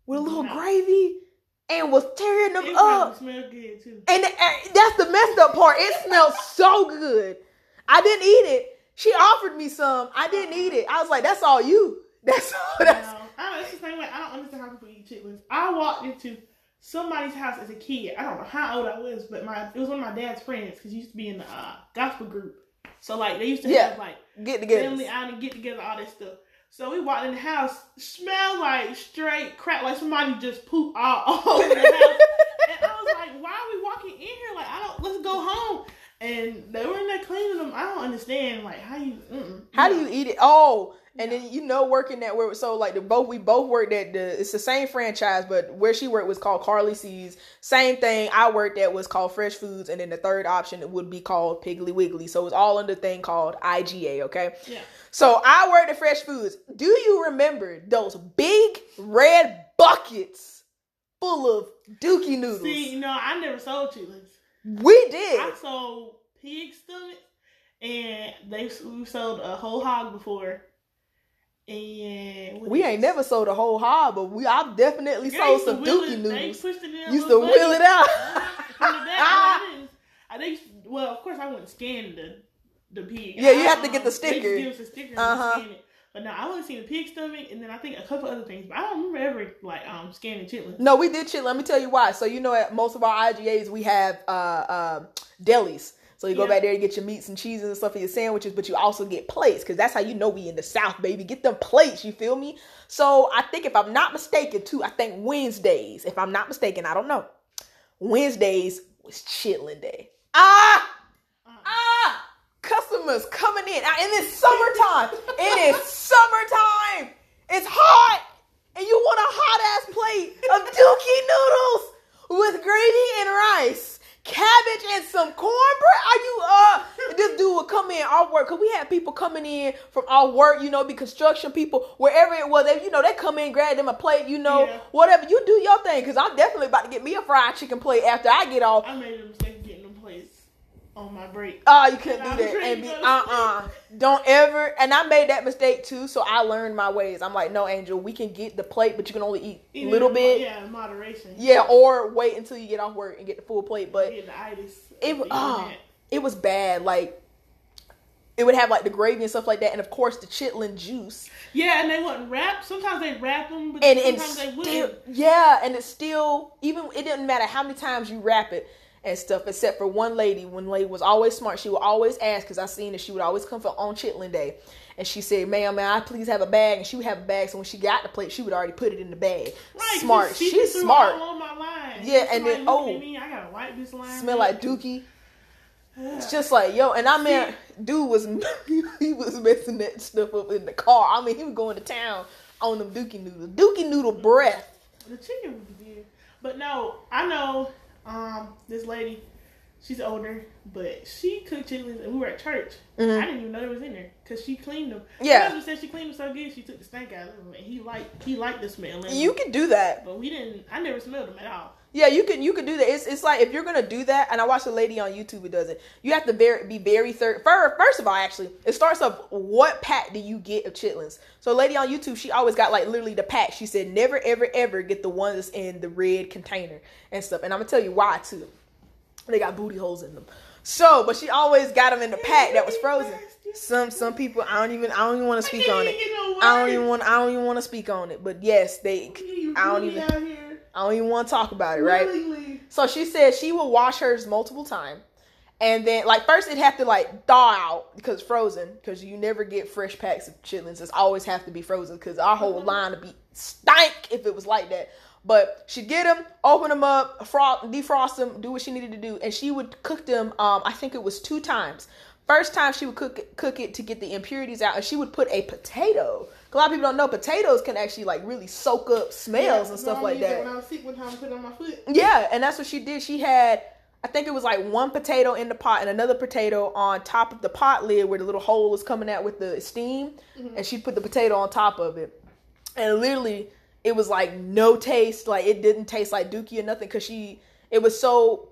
with a little Wow. gravy, and was tearing them It up. probably smell good too. And uh, that's the messed up part. It smelled so good. I didn't eat it. She offered me some. I didn't eat it. I was like, that's all you. That's all. That's No, I don't, it's the same way. I don't understand how people eat chitlins. I walked into somebody's house as a kid. I don't know how old I was, but my it was one of my dad's friends because he used to be in the uh, gospel group. So like they used to Yeah. have like get together. family outing, get together, all that stuff. So we walked in the house, smell like straight crap, like somebody just pooped all, over the house. and I was like, why are we walking in here? Like, I don't, let's go home. And they were in there cleaning them. I don't understand, like, how you, mm-mm. How do you eat it? Oh, and then you know, working that where so like the both we both worked at the it's the same franchise, but where she worked was called Carlie C's. Same thing I worked at was called Fresh Foods, and then the third option it would be called Piggly Wiggly. So it's all under the thing called IGA. Okay. Yeah. So I worked at Fresh Foods. Do you remember those big red buckets full of Dookie noodles? See, you know, I never sold chitlins. we did. I sold pig stomach, and they we sold a whole hog before. And We ain't never sold a whole hog, but we I've definitely Girl, sold some Dookie noodles. pushed it in Used to wheel it out. The I think. Well, of course, I wouldn't scan the the pig. Yeah, you have to get the They sticker. just give us a sticker Uh-huh. we scan it. But no, I wouldn't see the pig stomach, and then I think a couple other things. But I don't remember ever like um scanning chitlins. No, we did shit. Let me tell you why. So you know, at most of our IGAs, we have uh, uh, delis. So you go Yeah. back there to get your meats and cheeses and stuff for your sandwiches, but you also get plates because that's how you know we in the South, baby. Get them plates. You feel me? So I think if I'm not mistaken, too, I think Wednesdays. If I'm not mistaken, I don't know. Wednesdays was chitlin day. Ah, Uh, ah, customers coming in, Ah, and it's summertime. it is summertime. It's hot, and you want a hot ass plate of Dookie noodles with gravy and rice, cabbage and some cornbread. Are you uh? This dude would come in our work because we had people coming in from our work. You know, be construction people, wherever it was. They, you know, they come in, grab them a plate. You know, Yeah. whatever. You do your thing because I'm definitely about to get me a fried chicken plate after I get off. I made a mistake on my break. Oh, you couldn't do that. And be uh to uh. Don't ever. And I made that mistake too, so I learned my ways. I'm like, no, Angel, we can get the plate, but you can only eat a little bit. Yeah, in moderation. Yeah, or wait until you get off work and get the full plate. But it oh, it was bad. Like it would have like the gravy and stuff like that, and of course the chitlin juice. Yeah, and they wouldn't wrap. Sometimes they wrap them, but And and sometimes they still, wouldn't. yeah, and it's still even. It didn't matter how many times you wrap it and stuff, except for one lady. One lady was always smart. She would always ask because I seen that she would always come for on chitlin day, and she said, "Ma'am, may I please have a bag?" And she would have a bag. So when she got the plate, she would already put it in the bag. Right, smart. She's smart. All my line. Yeah, and then- oh. I gotta wipe this line. Smell like dookie. It's just like yo, and I mean, dude was he was messing that stuff up in the car. I mean, he was going to town on them dookie noodles, dookie noodle breath. The chicken was good, but no, I know um this lady. she's older, but she cooked chitlins and we were at church. Mhm. I didn't even know it was in there because she cleaned them. Yeah. she said she cleaned them so good she took the stank out of them and he liked he liked the smell. in You can do that. but we didn't. I never smelled them at all. Yeah, you can you can do that. It's it's like if you're gonna do that, and I watched a lady on YouTube who does it. You have to very, be very third. First of all, actually, it starts off. What pack do you get of chitlins? So, a lady on YouTube, she always got like literally the pack. She said never ever ever get the ones that's in the red container and stuff. And I'm gonna tell you why too. They got booty holes in them. So, but she always got them in the pack that was frozen. Some some people I don't even I don't even want to speak on it. I don't even want I don't even want to speak on it. But yes, they I don't even. I don't even want to talk about it, right? So she said she will wash hers multiple times. And then, like, first it have to like thaw out because frozen. Because you never get fresh packs of chitlins. It's always have to be frozen. Because our whole line would be stank if it was like that. But she'd get them, open them up, defrost them, do what she needed to do, and she would cook them. Um, I think it was two times. First time she would cook it, cook it to get the impurities out, and she would put a potato. A lot of people don't know potatoes can actually like really soak up smells and stuff like that. When I was sick one time, I put it on my foot. Yeah, and that's what she did. She had, I think it was like one potato in the pot and another potato on top of the pot lid where the little hole was coming out with the steam, mm-hmm. and she put the potato on top of it. And literally, it was like no taste. Like it didn't taste like dookie or nothing because she, it was so,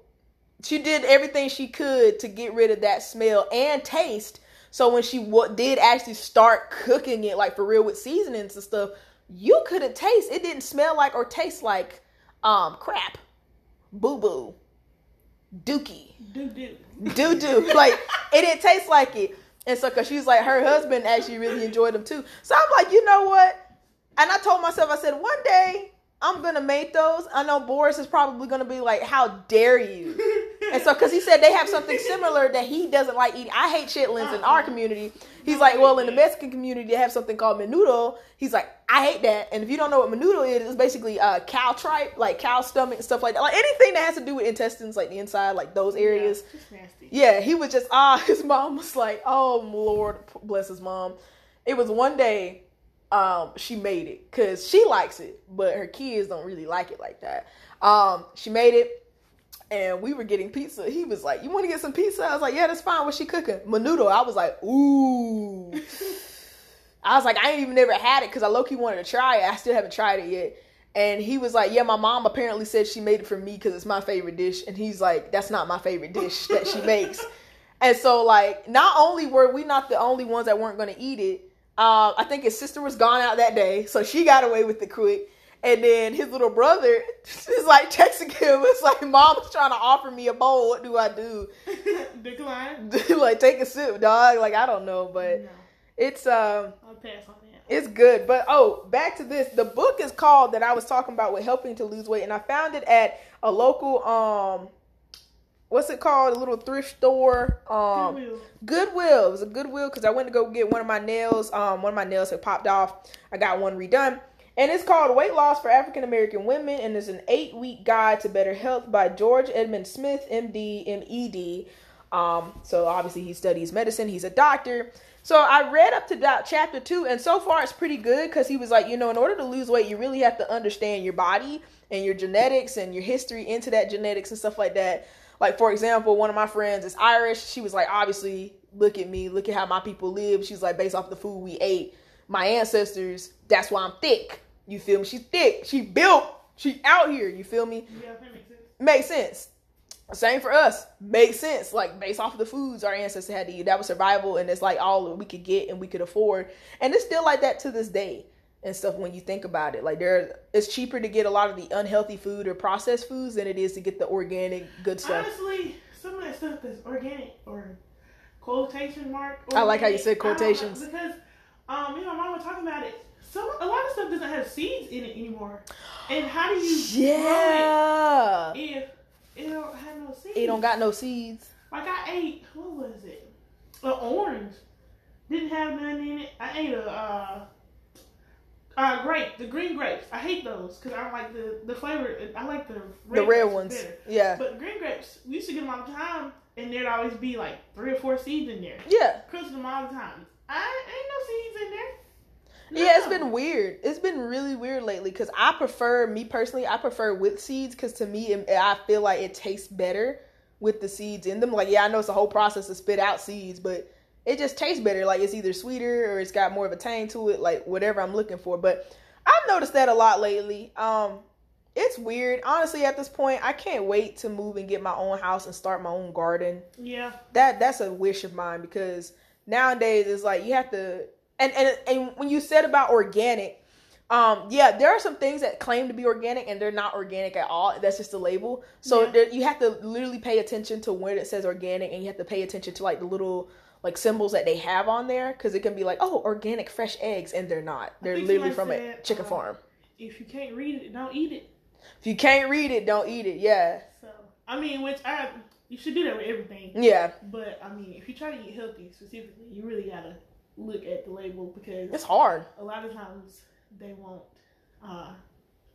she did everything she could to get rid of that smell and taste. So when she what did actually start cooking it like for real with seasonings and stuff, you couldn't taste. It didn't smell like or taste like um crap, boo boo, dookie, Do do. doo doo. like it didn't taste like it. And so, cause she was like, her husband actually really enjoyed them too. So I'm like, you know what? And I told myself, I said, one day I'm gonna make those. I know Boris is probably gonna be like, how dare you? And so, because he said they have something similar that he doesn't like eating. I hate chitlins in our community. He's like, well, in the Mexican community, they have something called menudo. He's like, I hate that. And if you don't know what menudo is, it's basically uh, cow tripe, like cow stomach and stuff like that. Like anything that has to do with intestines, like the inside, like those areas. Yeah. Yeah, he was just ah. His mom was like, "Oh Lord, bless his mom." It was one day, um, she made it because she likes it, but her kids don't really like it like that. Um, she made it, and we were getting pizza. He was like, "You want to get some pizza?" I was like, "Yeah, that's fine." What's she cooking? Menudo. I was like, "Ooh." I was like, I ain't even never had it because I low key wanted to try it. I still haven't tried it yet. And he was like, Yeah, my mom apparently said she made it for me because it's my favorite dish. And he's like, That's not my favorite dish that she makes. And so, like, not only were we not the only ones that weren't going to eat it, uh, I think his sister was gone out that day, so she got away with it quick. And then his little brother is like texting him. It's like, Mom's trying to offer me a bowl. What do I do? Decline. like, take a sip, dog. Like, I don't know, but No, it's um. I'll pass on that. It's good. But oh, back to this. The book is called that I was talking about with helping to lose weight, and I found it at a local um what's it called? A little thrift store. Um Goodwill. Goodwill. It was a Goodwill because I went to go get one of my nails. Um, one of my nails had popped off. I got one redone. And it's called Weight Loss for African American Women, and it's an eight week guide to better health by George Edmund Smith, MD, MED. Um, so obviously he studies medicine. He's a doctor. So I read up to that chapter two, and so far it's pretty good because he was like, you know, in order to lose weight, you really have to understand your body and your genetics and your history into that genetics and stuff like that. Like for example, one of my friends is Irish. She was like, obviously, look at me, look at how my people live. She's like, based off the food we ate, my ancestors. That's why I'm thick. You feel me? She's thick. She built. She out here. You feel me? Yeah, makes sense. Makes sense. Same for us. Makes sense. Like based off of the foods our ancestors had to eat. That was survival and it's like all we could get and we could afford. And it's still like that to this day and stuff when you think about it. Like there it's cheaper to get a lot of the unhealthy food or processed foods than it is to get the organic good stuff. Honestly, some of that stuff that's organic or quotation mark. I like how you said quotations. because um, me and my mom was talking about it. Some a lot of stuff doesn't have seeds in it anymore. And how do you Yeah. grow it if it don't have no seeds? It don't got no seeds. Like I ate, what was it? An orange. Didn't have none in it. I ate a uh, uh grape, the green grapes. I hate those because I don't like the the flavor. I like the red The red ones. better. Yeah. But green grapes, we used to get them all the time, and there'd always be like three or four seeds in there. Yeah. Crunch them all the time. I ain't no seeds in there. Yeah, it's been weird. It's been really weird lately because I prefer, me personally, I prefer with seeds because to me, it, I feel like it tastes better. with the seeds in them. Like, yeah, I know it's a whole process to spit out seeds, but it just tastes better. Like it's either sweeter or it's got more of a tang to it, like whatever I'm looking for. But I've noticed that a lot lately. Um, it's weird. Honestly, at this point, I can't wait to move and get my own house and start my own garden. Yeah. That that's a wish of mine because nowadays it's like you have to and and and when you said about organic, um, yeah, there are some things that claim to be organic and they're not organic at all. That's just a label. So Yeah. there, you have to literally pay attention to when it says organic, and you have to pay attention to like the little like symbols that they have on there because it can be like, oh, organic fresh eggs, and they're not. They're literally from a chicken uh, farm. If you can't read it, don't eat it. If you can't read it, don't eat it. Yeah, So I mean, which I you should do that with everything. yeah, But I mean, if you try to eat healthy specifically, you really gotta look at the label because it's hard. a lot of times they won't. Uh,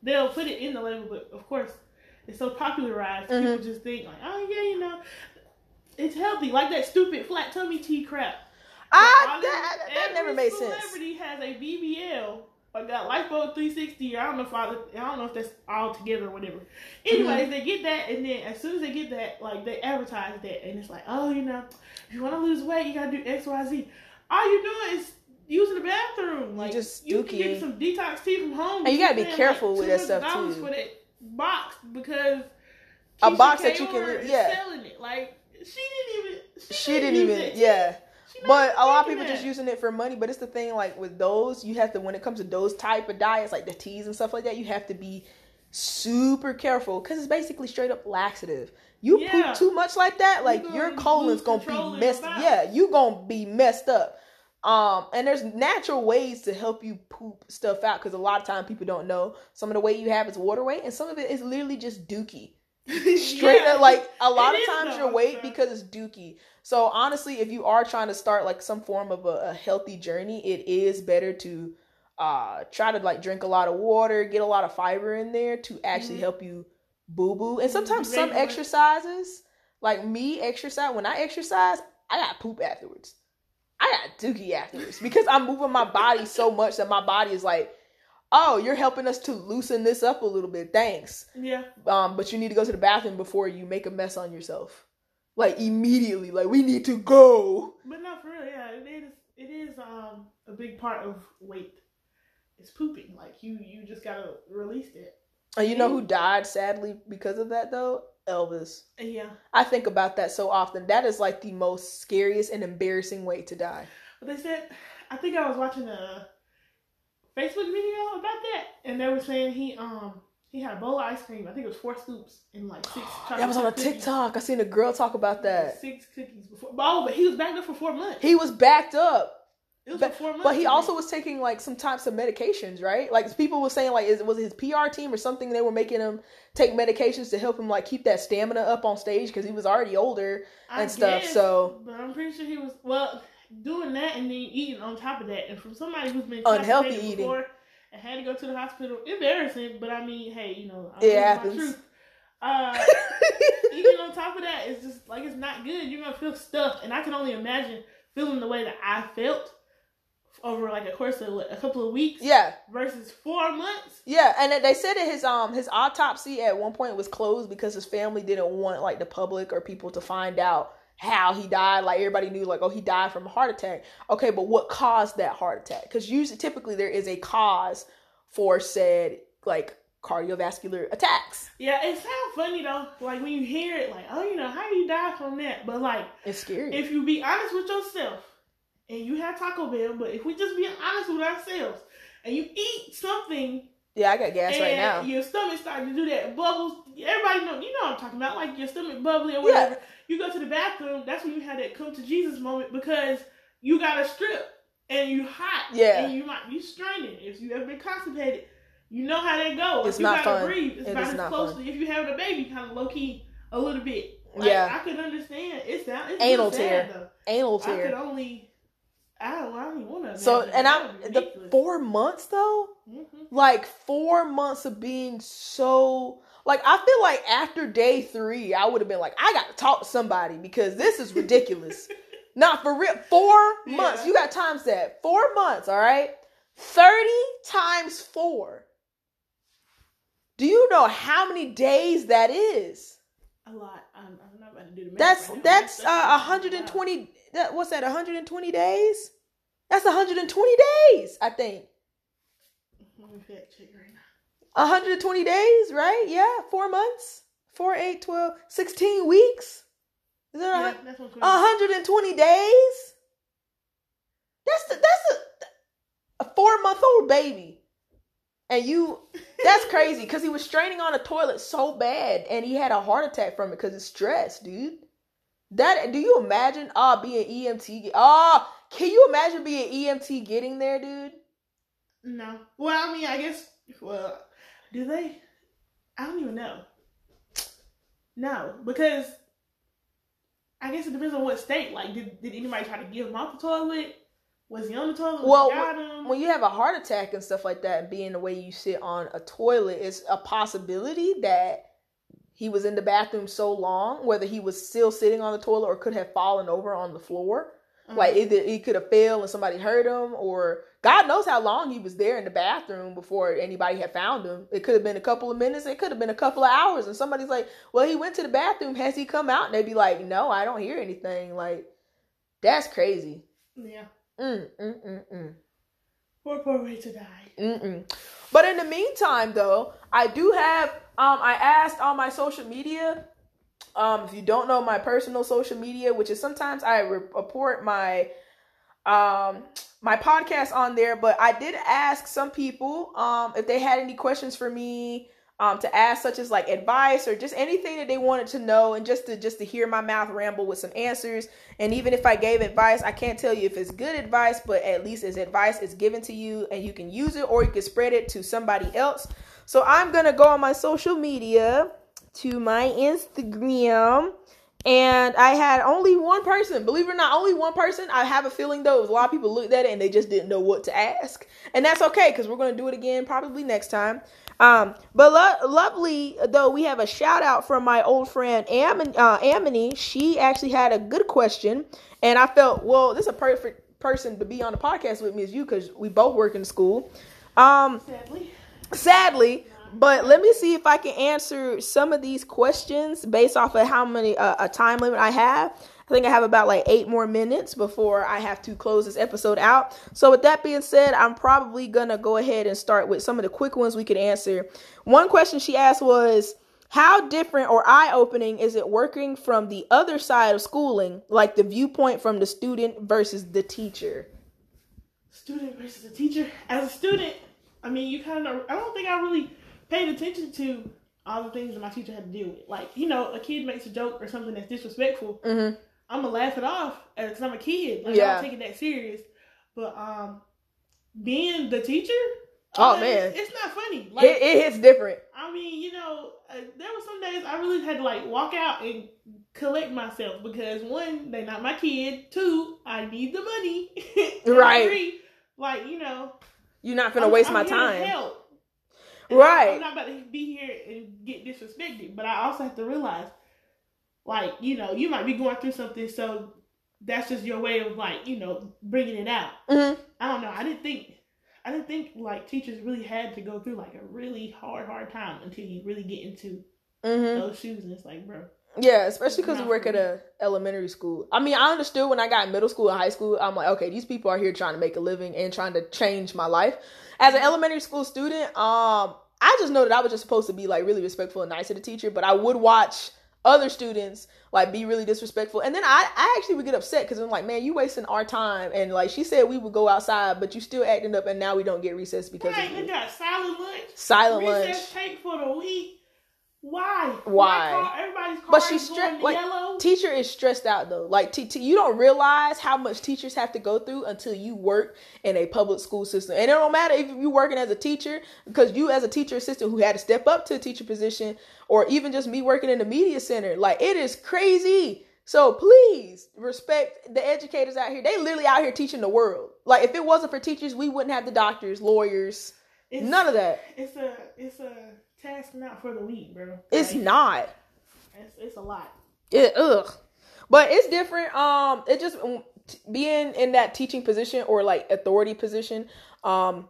they'll put it in the label, but of course, it's so popularized. Mhm. People just think like, oh yeah, you know, it's healthy. Like that stupid flat tummy tea crap. Ah, All that, them- that never made sense. Celebrity has a BBL or got lipo 360. I don't know if I, I don't know if that's all together or whatever. Anyways, Mm-hmm. they get that, and then as soon as they get that, like they advertise that, and it's like, oh, you know, if you want to lose weight, you gotta do X, Y, Z. All you're doing is using the bathroom. Like just you can get some detox tea from home. And you gotta be careful with that stuff, $200 too. For that box because A Keisha box that you can yeah. selling it. Like she didn't even. She, She didn't didn't even, it. yeah. But a lot of people just using it for money. But it's the thing, like with those, you have to when it comes to those type of diets, like the teas and stuff like that, you have to be super careful because it's basically straight up laxative. You Yeah. poop too much like that, like gonna your colon's gonna be messed. body. Yeah, you gonna be messed up. Um, and there's natural ways to help you poop stuff out because a lot of time people don't know some of the way you have is water weight, and some of it is literally just dookie straight Yeah. up like a lot of times your weight because it's dookie so honestly if you are trying to start like some form of a, a healthy journey it is better to uh try to like drink a lot of water get a lot of fiber in there to actually Mhm. help you boo boo and sometimes Mhm. some exercises like me exercise when i exercise i got poop afterwards i got dookie afterwards because i'm moving my body so much that my body is like oh you're helping us to loosen this up a little bit thanks Yeah. um, but you need to go to the bathroom before you make a mess on yourself. Like immediately, like we need to go. But not for real, yeah, it is. It is um a big part of weight. It's pooping. Like you, you just gotta release it. And you know who died sadly because of that though? Elvis. Yeah, I think about that so often. That is like the most scariest and embarrassing way to die. but they said I think I was watching a Facebook video about that, and they were saying he um he had a bowl of ice cream. I think it was four scoops and like six. That was on a cookies. TikTok. I seen a girl talk about that. Six cookies before. Oh, but he was backed up for four months. He was backed up. It was But, four months. but he also was taking like some types of medications, right? Like people were saying, like, is was it his PR team or something? They were making him take medications to help him like keep that stamina up on stage because he was already older. I and stuff, guess, so- but I'm pretty sure he was well doing that and then eating on top of that. And from somebody who's been Unhealthy eating. before and had to go to the hospital, embarrassing. But I mean, hey, you know, I'm It living my happens. truth. Uh, eating on top of that, it's just like it's not good. You're gonna feel stuffed, and I can only imagine feeling the way that I felt over like a course of a couple of weeks yeah, versus four months. yeah, and they said that his um his autopsy at one point was closed because his family didn't want like the public or people to find out how he died. Like everybody knew, like oh he died from a heart attack. Okay, but what caused that heart attack? Because usually, typically, there is a cause for said like cardiovascular attacks. Yeah, it sounds funny though. Like when you hear it, like oh, you know, how do you die from that? But like. It's scary. if you be honest with yourself and you have Taco Bell, but if we just be honest with ourselves and you eat something yeah, I got gas right now. your stomach starting to do that bubbles, everybody know you know what I'm talking about, like your stomach bubbly or whatever. You go to the bathroom, that's when you had that come to Jesus moment because you got a strip and you hot. Yeah. And you might be straining. If you ever been constipated, you know how that goes. It's if you not gotta fun. breathe, it's It about as not close fun. to if you having a baby, kind of low key a little bit. Like, Yeah. I could understand. It's sound it's Anal sad, tear. though. Anal tear. I could only. I don't. I don't even want to. So and I'm the four months though. hmm like four months of being so like I feel like after day three, I would have been like, I got to talk to somebody because this is ridiculous. Not for real. Four Yeah. months. You got times that four months. All right, thirty times four. Do you know how many days that is? a lot. I'm, I'm not about to do the math. That's right now. that's uh, a lot. 120. That what's that? 120 days. That's 120 days, I think. 120 days, right? Yeah, four months, four, eight, 12, 16 weeks. Is that Yeah, right? that's 120 days. That's the, that's a, a four month old baby, and you. That's crazy because he was straining on the toilet so bad, and he had a heart attack from it because it's stress, dude. That do you imagine? Ah, being EMT. Ah, can you imagine being EMT getting there, dude? No. Well, I mean, I guess. Well, do they? I don't even know. No, because I guess it depends on what state. Like, did, did anybody try to give him off the toilet? Was he on the toilet? Well, him? When you have a heart attack and stuff like that, and being the way you sit on a toilet, it's a possibility that he was in the bathroom so long, whether he was still sitting on the toilet or could have fallen over on the floor. Mhm. Like either he could have fell and somebody hurt him, or God knows how long he was there in the bathroom before anybody had found him. It could have been a couple of minutes, it could have been a couple of hours, and somebody's like, "Well, he went to the bathroom. Has he come out?" And they'd be like, "No, I don't hear anything." Like, that's crazy. yeah. Mm mm mm mm. Poor, poor way to die. Mm-mm. But in the meantime, though, I do have. Um, I asked on my social media. Um, if you don't know my personal social media, which is sometimes I re- report my um my podcast on there, but I did ask some people um if they had any questions for me um to ask such as like advice or just anything that they wanted to know and just to just to hear my mouth ramble with some answers and even if I gave advice, I can't tell you if it's good advice, but at least it's advice is given to you and you can use it or you can spread it to somebody else. So I'm going to go on my social media to my Instagram and I had only one person, believe it or not, only one person. I have a feeling though, a lot of people looked at it and they just didn't know what to ask. And that's okay because we're going to do it again probably next time. Um, but lo- lovely though, we have a shout out from my old friend Am- uh, Amity. She actually had a good question, and I felt well, this is a perfect person to be on the podcast with me as you because we both work in school. Um, Sadly. sadly, but let me see if I can answer some of these questions based off of how many uh, a time limit I have. I think I have about like eight more minutes before I have to close this episode out. So, with that being said, I'm probably gonna go ahead and start with some of the quick ones we could answer. One question she asked was, How different or eye opening is it working from the other side of schooling, like the viewpoint from the student versus the teacher? Student versus a teacher. As a student, I mean, you kind of. I don't think I really paid attention to all the things that my teacher had to deal with. Like, you know, a kid makes a joke or something that's disrespectful. Mm-hmm. I'm gonna laugh it off because I'm a kid. Like, Yeah. I don't take it that serious. But um, being the teacher, Oh, uh, man. it's, it's not funny. Like, It, it hits different. I mean, you know, uh, there were some days I really had to like walk out and collect myself because one, they're not my kid. Two, I need the money. Right. Three, like you know, You're not gonna I'm- waste I'm my time. help. Right. I'm not about to be here and get disrespected, but I also have to realize, like, you know, you might be going through something, so that's just your way of like, you know, bringing it out. Mm-hmm. I don't know. I didn't think, I didn't think like teachers really had to go through like a really hard, hard time until you really get into Mm-hmm. those shoes, and it's like, bro, Yeah, especially because we work at a elementary school. I mean, I understood when I got middle school and high school. I'm like, okay, these people are here trying to make a living and trying to change my life. As an elementary school student, um, I just know that I was just supposed to be like really respectful and nice to the teacher, but I would watch other students like be really disrespectful, and then I, I actually would get upset because I'm like, man, you wasting our time, and like she said, we would go outside, but you still acting up, and now we don't get recess because right, of you. got silent lunch, silent recess lunch. take for the week. Why? Why? Car, everybody's car But she's going stre- like, yellow. teacher is stressed out though. Like t- t- you don't realize how much teachers have to go through until you work in a public school system. And it don't matter if you're working as a teacher because you as a teacher assistant who had to step up to a teacher position or even just me working in the media center. Like it is crazy. So please respect the educators out here. They literally out here teaching the world. Like if it wasn't for teachers, we wouldn't have the doctors, lawyers, It's, none of that. It's a it's a task not for the weak, bro. It's Like, not. It's, it's a lot. It, ugh. But it's different. Um, it just being in that teaching position or like authority position. Um,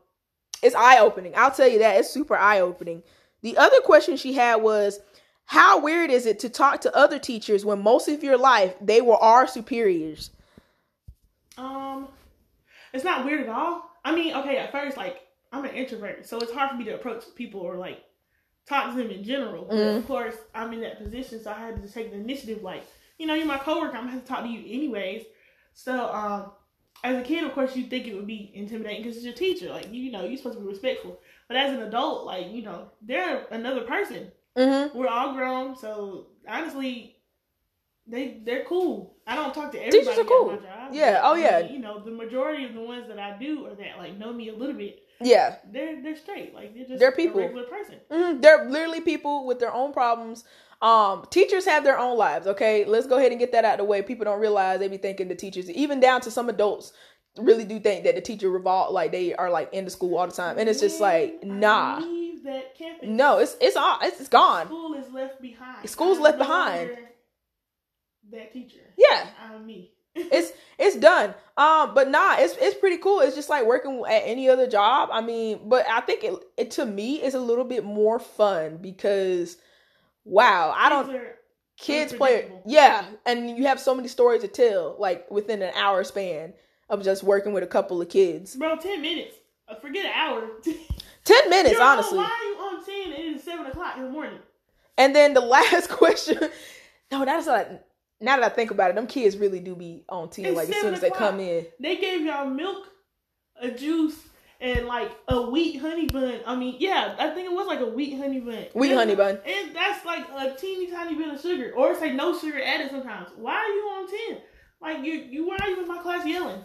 it's eye opening. I'll tell you that it's super eye opening. The other question she had was, how weird is it to talk to other teachers when most of your life they were our superiors? Um, it's not weird at all. I mean, okay, at first, like I'm an introvert, so it's hard for me to approach people or like talk to them in general. But Mhm. of course, I'm in that position, so I had to take the initiative. Like, you know, you're my coworker, I'm gonna have to talk to you anyways. So, um, as a kid, of course, you think it would be intimidating because it's your teacher. Like, you know, you're supposed to be respectful. But as an adult, like, you know, they're another person. Mm-hmm. We're all grown, so honestly, they they're cool. I don't talk to everybody Teachers are at cool. my job. Yeah, oh, yeah. You know, the majority of the ones that I do or that like know me a little bit, Yeah. they're they're straight. Like they're just They're a people. regular person. hmm They're literally people with their own problems. Um, teachers have their own lives. Okay, let's go ahead and get that out of the way. People don't realize they be thinking the teachers, even down to some adults, really do think that the teacher revolve like they are like in the school all the time, and it's just like When I nah, that campus. no, it's it's all it's, it's gone. School is left behind. School's left behind. longer That teacher. Yeah, I'm me. it's it's done. Um, but nah, it's it's pretty cool. It's just like working at any other job. I mean, but I think it, it to me is a little bit more fun because, wow, I don't. Kids kids play yeah and you have so many stories to tell like within an hour span of just working with a couple of kids Bro, ten minutes. Uh, Forget an hour. 10 minutes You're honestly Why are you on ten and it's seven o'clock in the morning? and then the last question no that's like now that i think about it them kids really do be on 10 It's like as soon as they come in They gave y'all milk, a juice, and like a wheat honey bun. I mean, yeah, I think it was like a wheat honey bun. Wheat And- honey bun. And that's like a teeny tiny bit of sugar, or it's like no sugar added sometimes. Why are you on ten? Like you, you why are you in my class yelling?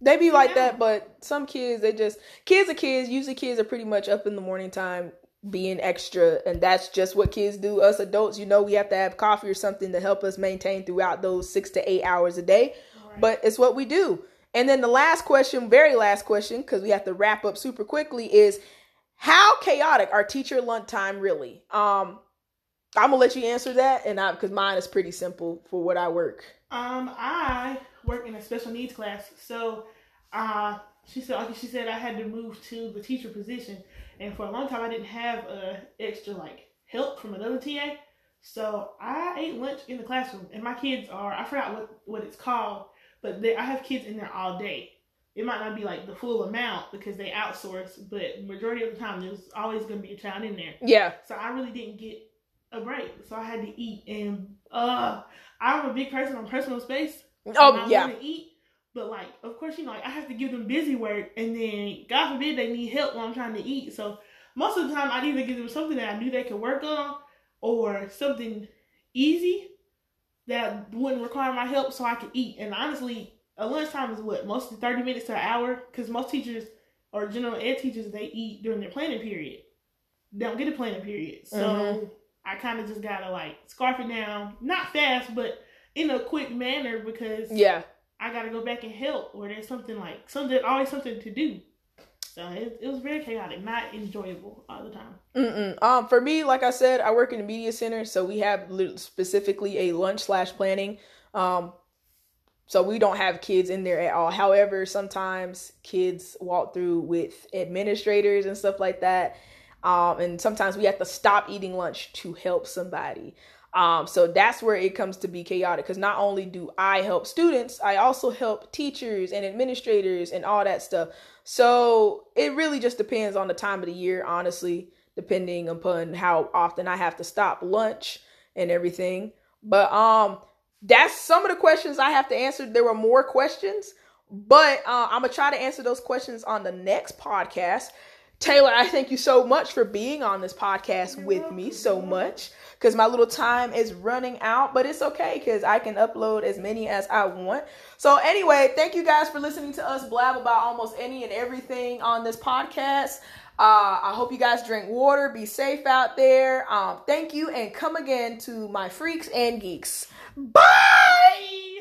they be like Yeah. that but some kids they just kids are kids usually kids are pretty much up in the morning time being extra and that's just what kids do us adults you know we have to have coffee or something to help us maintain throughout those six to eight hours a day but it's what we do. And then the last question, very last question, because we have to wrap up super quickly, is how chaotic are teacher lunch time really? Um, I'm gonna let you answer that, and I because mine is pretty simple for what I work. Um, I work in a special needs class, so uh, she said, like she said, I had to move to the teacher position, and for a long time I didn't have uh, extra like help from another TA, so I ate lunch in the classroom, and my kids are I forgot what what it's called, but they, I have kids in there all day. It might not be like the full amount because they outsource, but majority of the time there's always going to be a child in there. Yeah, So I really didn't get a break. So I had to eat and uh I'm a big person on personal space. oh I yeah, wanna eat. But like of course, you know, like I have to give them busy work and then God forbid they need help while I'm trying to eat. So most of the time I'd either give them something that I knew they could work on or something easy that wouldn't require my help so I could eat. And honestly, a lunchtime is what, mostly thirty minutes to an hour? Because most teachers or general ed teachers they eat during their planning period. They don't get a planning period. So Mhm. I kind of just gotta like scarf it down, not fast, but in a quick manner because yeah. I gotta go back and help, or there's something like something always something to do. So it, it was very chaotic, not enjoyable all the time. Mm-mm. Um, for me, like I said, I work in a media center, so we have specifically a lunch slash planning. Um, so we don't have kids in there at all. However, sometimes kids walk through with administrators and stuff like that. Um, and sometimes we have to stop eating lunch to help somebody. Um, so that's where it comes to be chaotic because not only do I help students, I also help teachers and administrators and all that stuff. So it really just depends on the time of the year, honestly, depending upon how often I have to stop lunch and everything. But um, that's some of the questions I have to answer. There were more questions, but uh, I'm gonna try to answer those questions on the next podcast. Taylor, I thank you so much for being on this podcast with me so much because my little time is running out, but it's okay because I can upload as many as I want. So, anyway, thank you guys for listening to us blab about almost any and everything on this podcast. Uh, I hope you guys drink water, be safe out there. Um, thank you, and come again to my freaks and geeks. Bye.